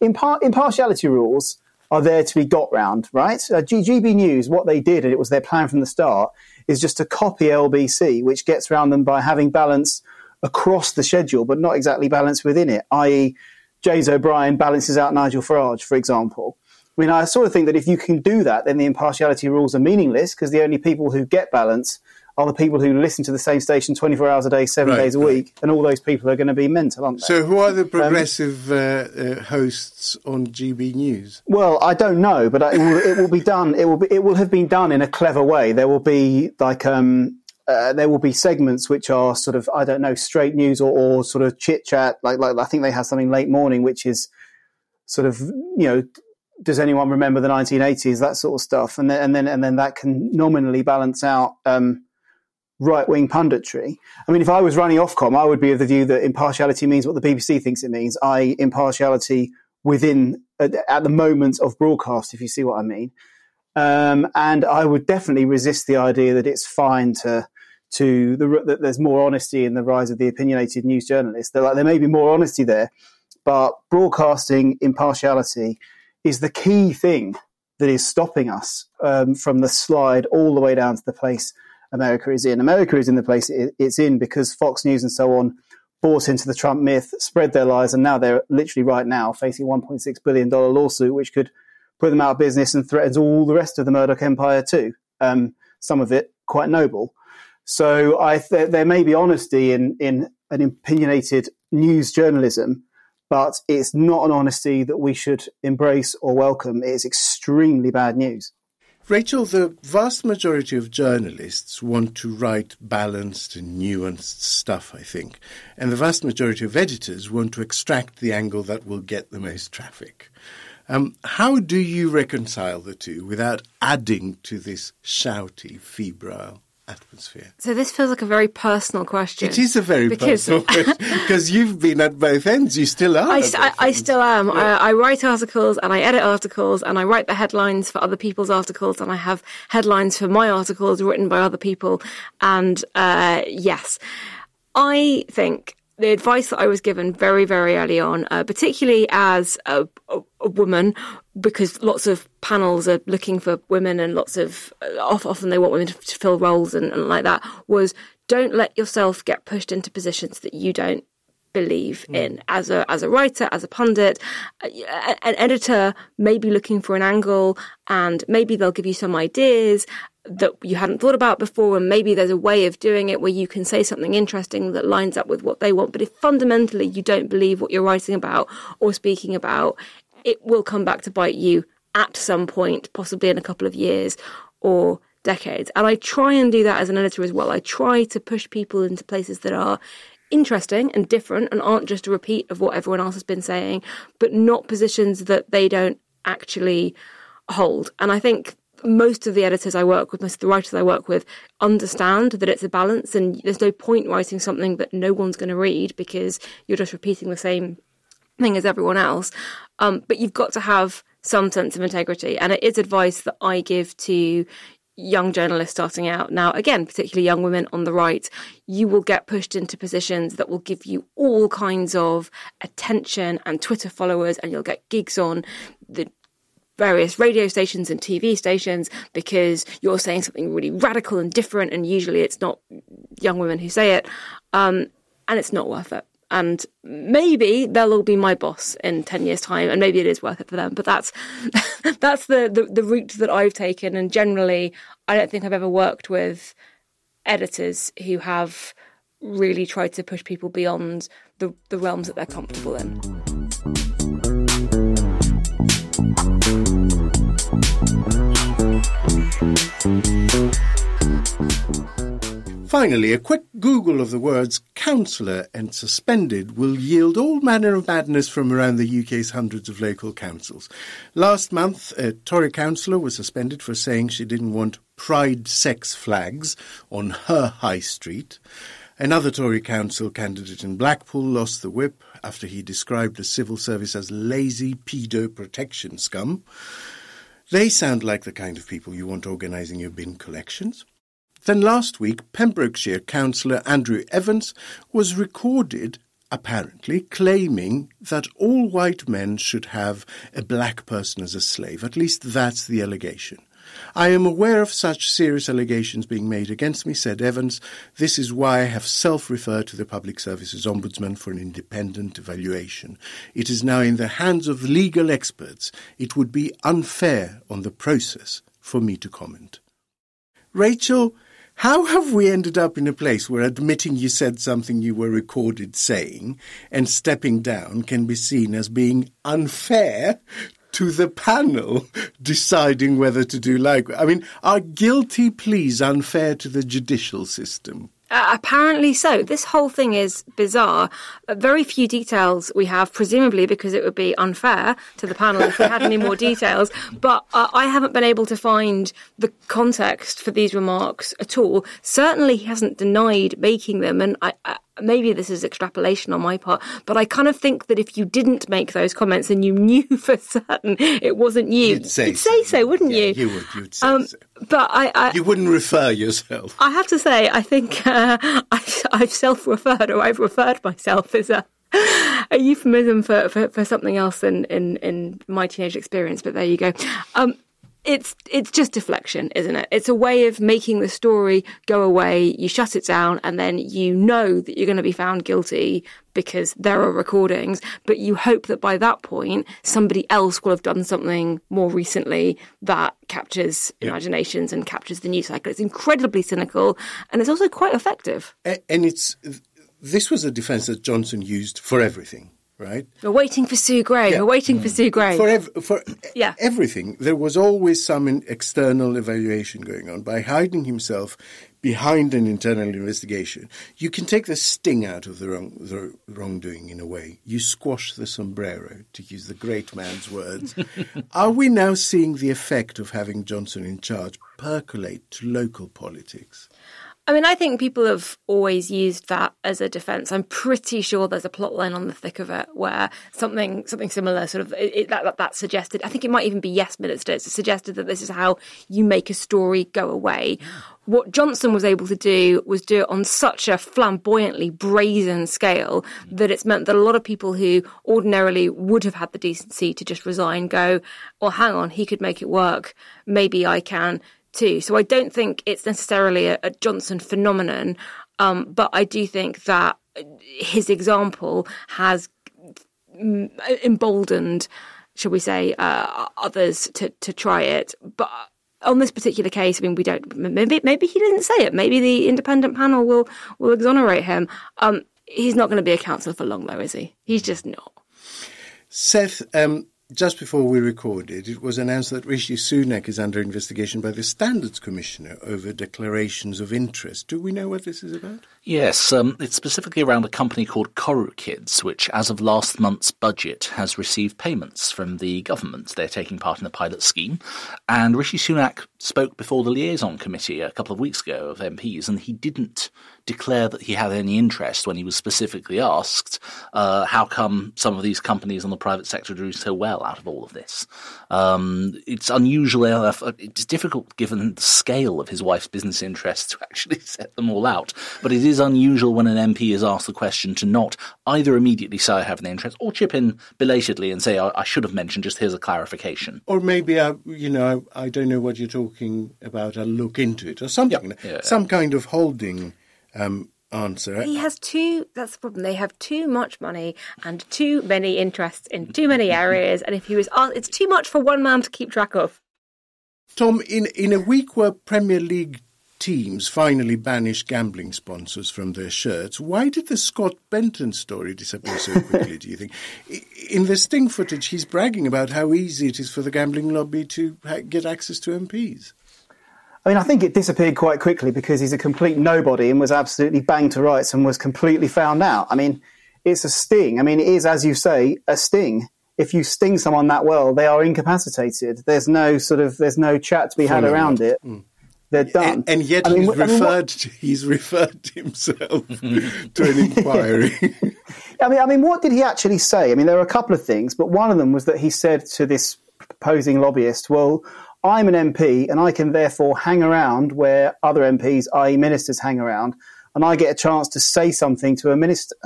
impar- impartiality rules are there to be got round, right? Uh, GB News, what they did, and it was their plan from the start, is just to copy LBC, which gets around them by having balance across the schedule, but not exactly balance within it, i.e., James O'Brien balances out Nigel Farage, for example. I mean, I sort of think that if you can do that, then the impartiality rules are meaningless because the only people who get balance are the people who listen to the same station 24 hours a day, seven right, days a right. week, and all those people are going to be mental, aren't they? So, who are the um, progressive um, uh, uh, hosts on GB News? Well, I don't know, but it will, it will be done. It will be, it will have been done in a clever way. There will be like um, uh, there will be segments which are sort of I don't know straight news or, or sort of chit chat. Like like I think they have something late morning, which is sort of you know does anyone remember the 1980s that sort of stuff and then and then and then that can nominally balance out um, right wing punditry. I mean, if I was running Ofcom, I would be of the view that impartiality means what the BBC thinks it means, i.e., impartiality within at, the moment of broadcast, if you see what I mean. Um, and I would definitely resist the idea that it's fine to to the, that there's more honesty in the rise of the opinionated news journalist. Like, there may be more honesty there, but broadcasting impartiality is the key thing that is stopping us um, from the slide all the way down to the place America is in. America is in the place it's in because Fox News and so on bought into the Trump myth, spread their lies, and now they're literally right now facing a $1.6 billion lawsuit, which could put them out of business and threatens all the rest of the Murdoch empire too. Um, some of it quite noble. So I th- there may be honesty in, in an opinionated news journalism, but it's not an honesty that we should embrace or welcome. It's extremely bad news. Rachel, the vast majority of journalists want to write balanced and nuanced stuff, I think. And the vast majority of editors want to extract the angle that will get the most traffic. Um, how do you reconcile the two without adding to this shouty, febrile atmosphere. So this feels like a very personal question. It is a very because, personal question because you've been at both ends. You still are. I, I, I still am. Yeah. I, I, write articles and I edit articles and I write the headlines for other people's articles and I have headlines for my articles written by other people. And uh, yes, I think the advice that I was given very, very early on, uh, particularly as a, a, a, woman, because lots of panels are looking for women and lots of uh, often they want women to, to fill roles and, and, like that, was don't let yourself get pushed into positions that you don't believe mm. in as a as a writer as a pundit uh, an editor may be looking for an angle and maybe they'll give you some ideas that you hadn't thought about before, and maybe there's a way of doing it where you can say something interesting that lines up with what they want. But if fundamentally you don't believe what you're writing about or speaking about, it will come back to bite you at some point, possibly in a couple of years or decades. And I try and do that as an editor as well. I try to push people into places that are interesting and different and aren't just a repeat of what everyone else has been saying, but not positions that they don't actually hold. And I think most of the editors I work with, most of the writers I work with, understand that it's a balance and there's no point writing something that no one's going to read because you're just repeating the same thing as everyone else. Um, but you've got to have some sense of integrity. And it is advice that I give to young journalists starting out. Now, again, particularly young women on the right, you will get pushed into positions that will give you all kinds of attention and Twitter followers, and you'll get gigs on the various radio stations and TV stations because you're saying something really radical and different, and usually it's not young women who say it, um, and it's not worth it. And maybe they'll all be my boss in ten years' time, and maybe it is worth it for them. But that's that's the, the the route that I've taken, and generally, I don't think I've ever worked with editors who have really tried to push people beyond the, the realms that they're comfortable in. Finally, a quick Google of the words councillor and suspended will yield all manner of madness from around the UK's hundreds of local councils. Last month, a Tory councillor was suspended for saying she didn't want pride sex flags on her high street. Another Tory council candidate in Blackpool lost the whip after he described the civil service as lazy pedo protection scum. They sound like the kind of people you want organising your bin collections. Then last week, Pembrokeshire councillor Andrew Evans was recorded apparently claiming that all white men should have a black person as a slave. At least that's the allegation. I am aware of such serious allegations being made against me, said Evans. This is why I have self referred to the Public Services Ombudsman for an independent evaluation. It is now in the hands of legal experts. It would be unfair on the process for me to comment. Rachel, how have we ended up in a place where admitting you said something you were recorded saying and stepping down can be seen as being unfair to the panel deciding whether to do like. I mean, are guilty pleas unfair to the judicial system? Uh, apparently so. This whole thing is bizarre. Uh, very few details we have, presumably because it would be unfair to the panel if we had any more details. But uh, I haven't been able to find the context for these remarks at all. Certainly, he hasn't denied making them, and I, I maybe this is extrapolation on my part, but I kind of think that if you didn't make those comments and you knew for certain it wasn't you, you'd say, you'd say so, wouldn't yeah, you? You would. You'd say um, so. But I, I, you wouldn't refer yourself. I have to say, I think uh, I've, I've self-referred or I've referred myself as a a euphemism for, for, for something else in, in, in my teenage experience. But there you go. Um, it's it's just deflection, isn't it? It's a way of making the story go away. You shut it down, and then you know that you're going to be found guilty because there are recordings. But you hope that by that point, somebody else will have done something more recently that captures Yeah. imaginations and captures the news cycle. It's incredibly cynical, and it's also quite effective. And it's this was a defence that Johnson used for everything, right? We're waiting for Sue Gray. Yeah. We're waiting for mm. Sue Gray. For ev- for Yeah. everything, there was always some external evaluation going on. By hiding himself behind an internal investigation, you can take the sting out of the, wrong, the wrongdoing in a way. You squash the sombrero, to use the great man's words. Are we now seeing the effect of having Johnson in charge percolate to local politics? I mean, I think people have always used that as a defence. I'm pretty sure there's a plot line on the thick of it where something something similar, sort of it, that, that that suggested. I think it might even be Yes Minister. It's suggested that this is how you make a story go away. What Johnson was able to do was do it on such a flamboyantly brazen scale that it's meant that a lot of people who ordinarily would have had the decency to just resign go, well, hang on, he could make it work. Maybe I can too. So I don't think it's necessarily a, a Johnson phenomenon, um, but I do think that his example has mm, emboldened, shall we say, uh, others to to try it. But on this particular case, I mean, we don't. Maybe maybe he didn't say it. Maybe the independent panel will will exonerate him. Um, he's not going to be a councillor for long, though, is he? He's just not. Seth, um, just before we recorded, it was announced that Rishi Sunak is under investigation by the Standards Commissioner over declarations of interest. Do we know what this is about? Yes, um, it's specifically around a company called Koru Kids, which, as of last month's budget, has received payments from the government. They're taking part in the pilot scheme. And Rishi Sunak spoke before the liaison committee a couple of weeks ago of MPs, and he didn't declare that he had any interest when he was specifically asked uh, how come some of these companies in the private sector do so well out of all of this. Um, it's unusual. enough- It's difficult given the scale of his wife's business interests to actually set them all out. But it is unusual when an MP is asked the question to not either immediately say I have an interest or chip in belatedly and say I, I should have mentioned. Just here's a clarification. Or maybe, I, you know, I, I don't know what you're talking about. I'll look into it or something. Yeah, yeah. Some kind of holding um, answer. He has too. That's the problem. They have too much money and too many interests in too many areas. And if he was, asked, it's too much for one man to keep track of. Tom, in, in a week where Premier League teams finally banished gambling sponsors from their shirts, why did the Scott Benton story disappear so quickly, do you think? In the Sting footage, he's bragging about how easy it is for the gambling lobby to get access to MPs. I mean, I think it disappeared quite quickly because he's a complete nobody and was absolutely banged to rights and was completely found out. I mean, it's a sting. I mean, it is, as you say, a sting. If you sting someone that well, they are incapacitated. There's no sort of, there's no chat to be had Follow around up. it. Mm. They're done. And, and yet I mean, he's I mean, referred what- he's referred himself to an inquiry. I mean, I mean, what did he actually say? I mean, there are a couple of things, but one of them was that he said to this proposing lobbyist, "Well, I'm an MP, and I can therefore hang around where other MPs, i.e., ministers, hang around, and I get a chance to say something to a minister.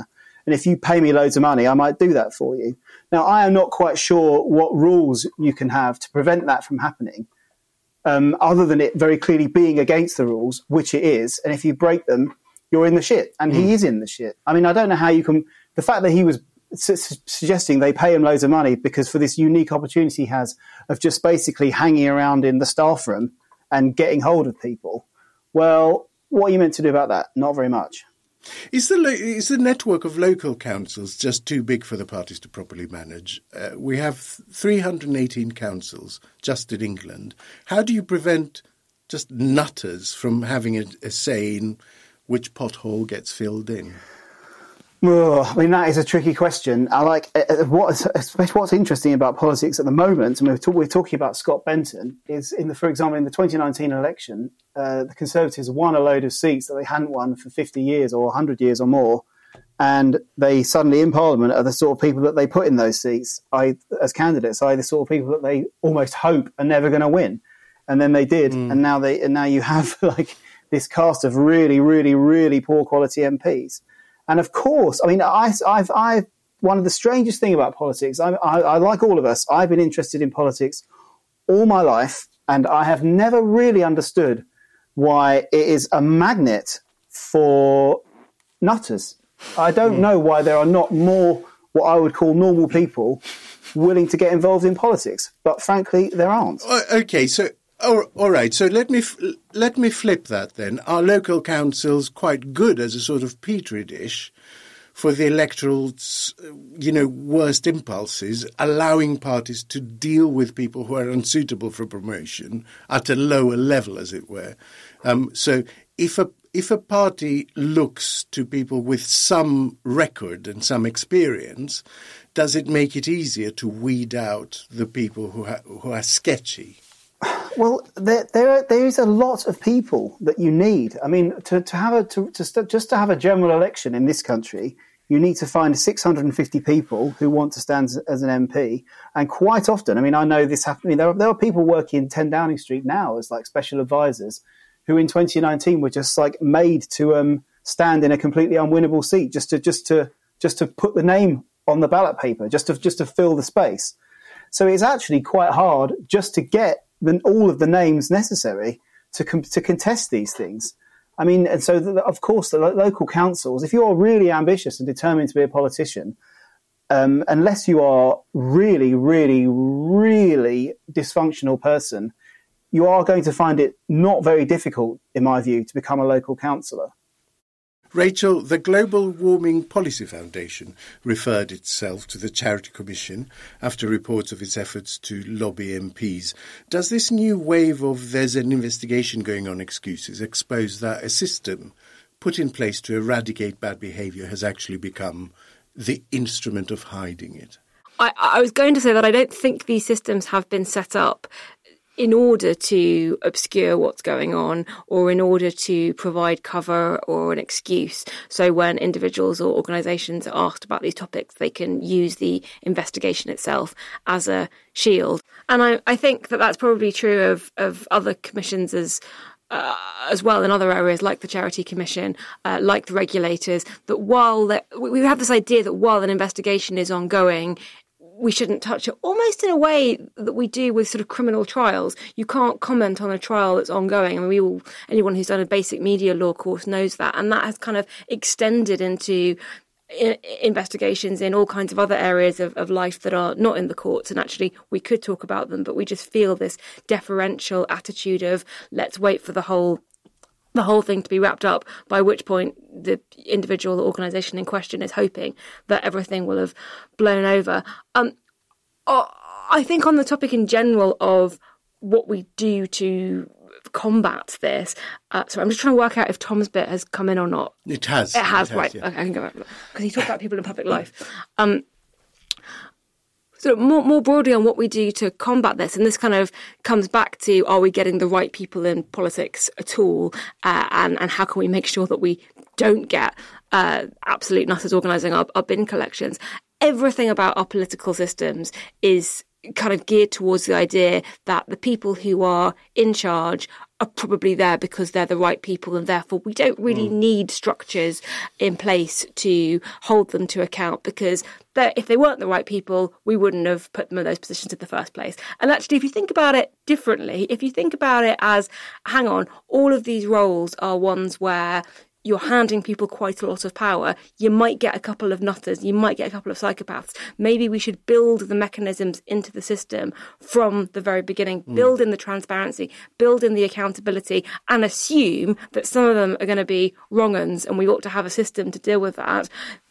And if you pay me loads of money, I might do that for you." Now, I am not quite sure what rules you can have to prevent that from happening. Um, other than it very clearly being against the rules, which it is, and if you break them, you're in the shit, and he is in the shit. I mean, I don't know how you can. The fact that he was su- su- suggesting they pay him loads of money because for this unique opportunity he has of just basically hanging around in the staff room and getting hold of people. Well, what are you meant to do about that? Not very much. Is the is the network of local councils just too big for the parties to properly manage? Uh, we have 318 councils just in England. How do you prevent just nutters from having a, a say in which pothole gets filled in? Oh, I mean, that is a tricky question. I like uh, uh, what, what's interesting about politics at the moment. And we're, talk, we're talking about Scott Benton. Is in the, for example, in the 2019 election, uh, the Conservatives won a load of seats that they hadn't won for 50 years or 100 years or more, and they suddenly in Parliament are the sort of people that they put in those seats, I, as candidates, are the sort of people that they almost hope are never going to win, and then they did, and now they and now you have like this cast of really, really, really poor quality MPs. And of course, I mean, I, I've, I've, one of the strangest thing about politics, I, I, I, like all of us, I've been interested in politics all my life, and I have never really understood why it is a magnet for nutters. I don't know why there are not more what I would call normal people willing to get involved in politics, but frankly, there aren't. Uh, okay, so all, all right. So let me let me flip that then. Are local councils quite good as a sort of petri dish for the electoral's, uh, you know, worst impulses, allowing parties to deal with people who are unsuitable for promotion at a lower level, as it were? Um, so if a if a party looks to people with some record and some experience, does it make it easier to weed out the people who who are sketchy? Well, there, there, there is a lot of people that you need. I mean, to, to have a to, to st- just to have a general election in this country, you need to find 650 people who want to stand as, an MP. And quite often, I mean, I know this happening. There are, there are people working in 10 Downing Street now as like special advisors, who in 2019 were just like made to um, stand in a completely unwinnable seat just to just to just to put the name on the ballot paper, just to just to fill the space. So it's actually quite hard just to get the, all of the names necessary to com- to contest these things. I mean, and so the, of course the lo- local councils, if you're really ambitious and determined to be a politician, um, unless you are really, really, really dysfunctional person, you are going to find it not very difficult, in my view, to become a local councillor. Rachel, the Global Warming Policy Foundation referred itself to the Charity Commission after reports of its efforts to lobby MPs. Does this new wave of there's an investigation going on excuses expose that a system put in place to eradicate bad behaviour has actually become the instrument of hiding it? I, I was going to say that I don't think these systems have been set up in order to obscure what's going on or in order to provide cover or an excuse. So when individuals or organisations are asked about these topics, they can use the investigation itself as a shield. And I, I think that that's probably true of, of other commissions as uh, as well in other areas like the Charity Commission, uh, like the regulators, that while we have this idea that while an investigation is ongoing, we shouldn't touch it almost in a way that we do with sort of criminal trials. You can't comment on a trial that's ongoing. I mean, we all, anyone who's done a basic media law course knows that. And that has kind of extended into investigations in all kinds of other areas of, of life that are not in the courts. And actually, we could talk about them, but we just feel this deferential attitude of let's wait for the whole the whole thing to be wrapped up, by which point the individual organisation in question is hoping that everything will have blown over. Um, I think on the topic in general of what we do to combat this. Uh, sorry, I'm just trying to work out if Tom's bit has come in or not. It has. It has, it right. yeah. Okay, I can go back because he talked about people in public life. Um, sort of more, more broadly on what we do to combat this, and this kind of comes back to are we getting the right people in politics at all, uh, and and how can we make sure that we don't get uh, absolute nutters organising our, our bin collections. Everything about our political systems is kind of geared towards the idea that the people who are in charge are probably there because they're the right people and therefore we don't really mm. need structures in place to hold them to account because if they weren't the right people we wouldn't have put them in those positions in the first place and actually if you think about it differently if you think about it as hang on all of these roles are ones where you're handing people quite a lot of power, you might get a couple of nutters, you might get a couple of psychopaths. Maybe we should build the mechanisms into the system from the very beginning, mm. build in the transparency, build in the accountability, and assume that some of them are going to be wrong uns and we ought to have a system to deal with that.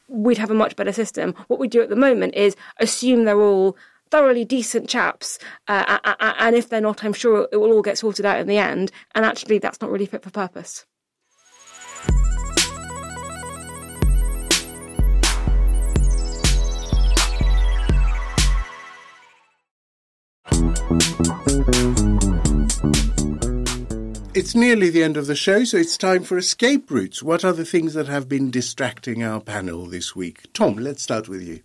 We'd have a much better system. What we do at the moment is assume they're all thoroughly decent chaps, uh, and if they're not, I'm sure it will all get sorted out in the end. And actually, that's not really fit for purpose. It's nearly the end of the show, so it's time for escape routes. What are the things that have been distracting our panel this week? Tom, let's start with you.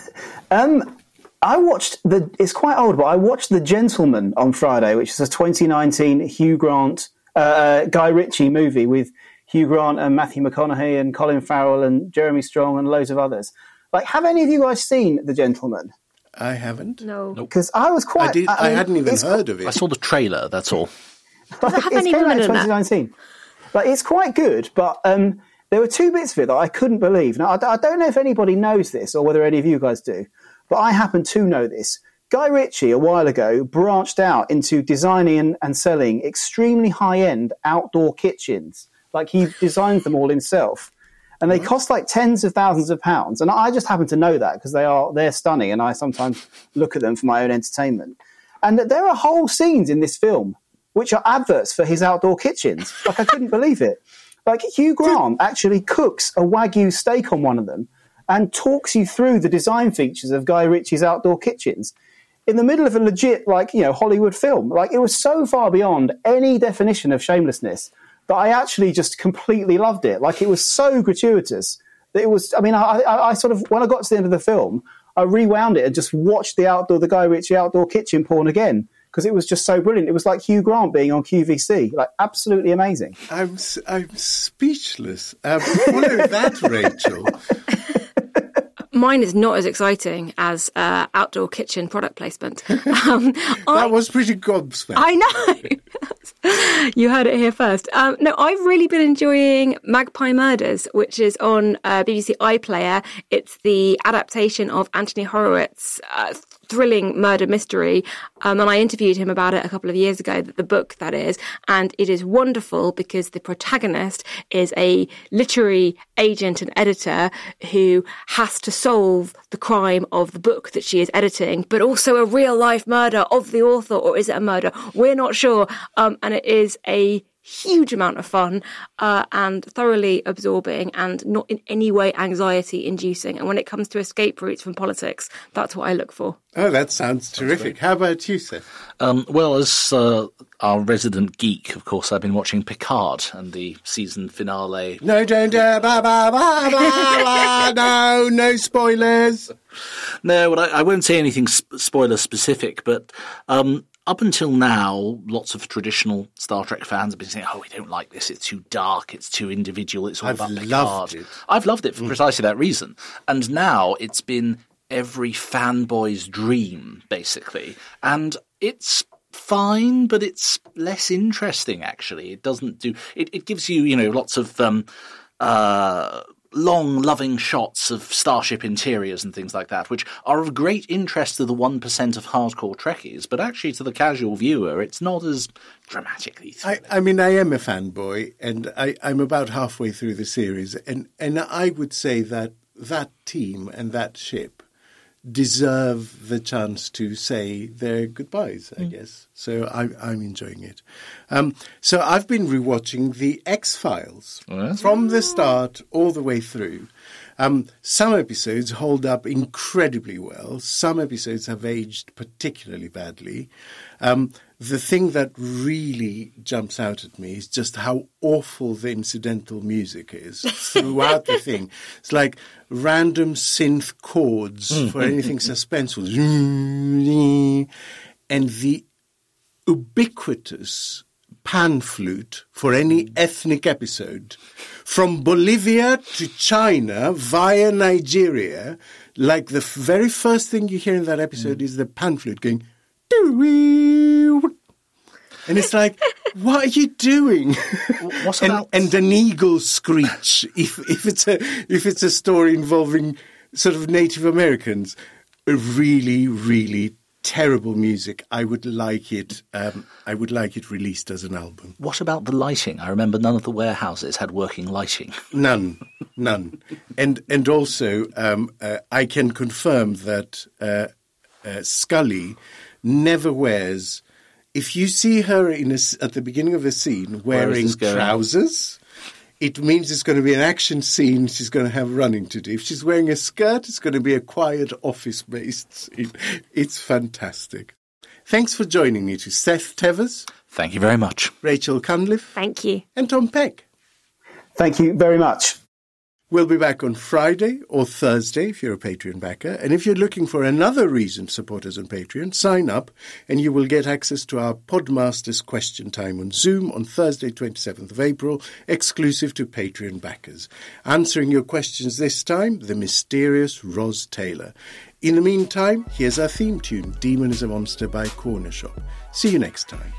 um, I watched the. It's quite old, but I watched The Gentlemen on Friday, which is a 2019 Hugh Grant, uh, uh, Guy Ritchie movie with Hugh Grant and Matthew McConaughey and Colin Farrell and Jeremy Strong and loads of others. Like, have any of you guys seen The Gentlemen? I haven't. No, because I was quite. I, did, I, I hadn't even heard of it. I saw the trailer. That's all. Does it have any women in 2019. That? Like it's quite good, but um, there were two bits of it that I couldn't believe. Now I, I don't know if anybody knows this or whether any of you guys do, but I happen to know this. Guy Ritchie, a while ago, branched out into designing and, and selling extremely high end outdoor kitchens. Like he designed them all himself and they cost like tens of thousands of pounds. And I just happen to know that because they are they're stunning, and I sometimes look at them for my own entertainment. And there are whole scenes in this film which are adverts for his outdoor kitchens. Like I couldn't believe it. Like Hugh Grant actually cooks a wagyu steak on one of them and talks you through the design features of Guy Ritchie's outdoor kitchens in the middle of a legit like you know Hollywood film. Like it was so far beyond any definition of shamelessness that I actually just completely loved it. Like it was so gratuitous that it was. I mean, I, I, I sort of when I got to the end of the film, I rewound it and just watched the outdoor, the Guy Ritchie outdoor kitchen porn again because it was just so brilliant. It was like Hugh Grant being on QVC, like absolutely amazing. I'm I'm speechless. Um, follow that, Rachel. Mine is not as exciting as uh, outdoor kitchen product placement. Um, that I, was pretty gobsmacked. I know. you heard it here first. Um, no, I've really been enjoying Magpie Murders, which is on uh, BBC iPlayer. It's the adaptation of Anthony Horowitz' uh, thrilling murder mystery. Um, and I interviewed him about it a couple of years ago, that the book that is. And it is wonderful because the protagonist is a literary agent and editor who has to solve the crime of the book that she is editing, but also a real life murder of the author, or is it a murder? We're not sure. Um, and it is a huge amount of fun uh, and thoroughly absorbing and not in any way anxiety inducing. And when it comes to escape routes from politics, that's what I look for. Oh, that sounds terrific. How about you, Seth? Um, well, as uh, our resident geek, of course, I've been watching Picard and the season finale. No, don't, uh, bah, bah, bah, bah, no, no spoilers. No, well, I, I won't say anything sp- spoiler specific, but um, up until now, lots of traditional Star Trek fans have been saying, "Oh, we don't like this. It's too dark. It's too individual. It's all I've about Picard." It. I've loved it for mm. precisely that reason. And now it's been every fanboy's dream, basically. And it's fine, but it's less interesting. Actually, it doesn't do. It, it gives you, you know, lots of. Um, uh, long, loving shots of starship interiors and things like that, which are of great interest to the 1% of hardcore Trekkies, but actually to the casual viewer, it's not as dramatically I, I, mean, I am a fanboy, and I, I'm about halfway through the series, and, and I would say that that team and that ship deserve the chance to say their goodbyes, I mm. guess. So I'm, I'm enjoying it. Um, so I've been rewatching The X Files oh, from the start all the way through. Um, some episodes hold up incredibly well. Some episodes have aged particularly badly. Um, the thing that really jumps out at me is just how awful the incidental music is throughout the thing. It's like random synth chords mm. for anything suspenseful. And the ubiquitous pan flute for any mm. ethnic episode from Bolivia to China via Nigeria. Like the f- very first thing you hear in that episode mm. is the pan flute going. And it's like, what are you doing? What and, about- and an eagle screech if if it's a if it's a story involving sort of Native Americans. Really, really terrible music. I would like it. Um, I would like it released as an album. What about the lighting? I remember none of the warehouses had working lighting. None, none, and and also um, uh, I can confirm that uh, uh, Scully never wears. If you see her in a s at the beginning of a scene wearing trousers, it means it's going to be an action scene. She's going to have running to do. If she's wearing a skirt, it's going to be a quiet office-based scene. It's fantastic. Thanks for joining me to Seth Thévoz, Thank you very much. Rachel Cunliffe, Thank you. and Tom Peck. Thank you very much. We'll be back on Friday or Thursday if you're a Patreon backer. And if you're looking for another reason to support us on Patreon, sign up and you will get access to our Podmasters question time on Zoom on Thursday, 27th of April, exclusive to Patreon backers. Answering your questions this time, the mysterious Roz Taylor. In the meantime, here's our theme tune, Demon is a Monster by Corner Shop. See you next time.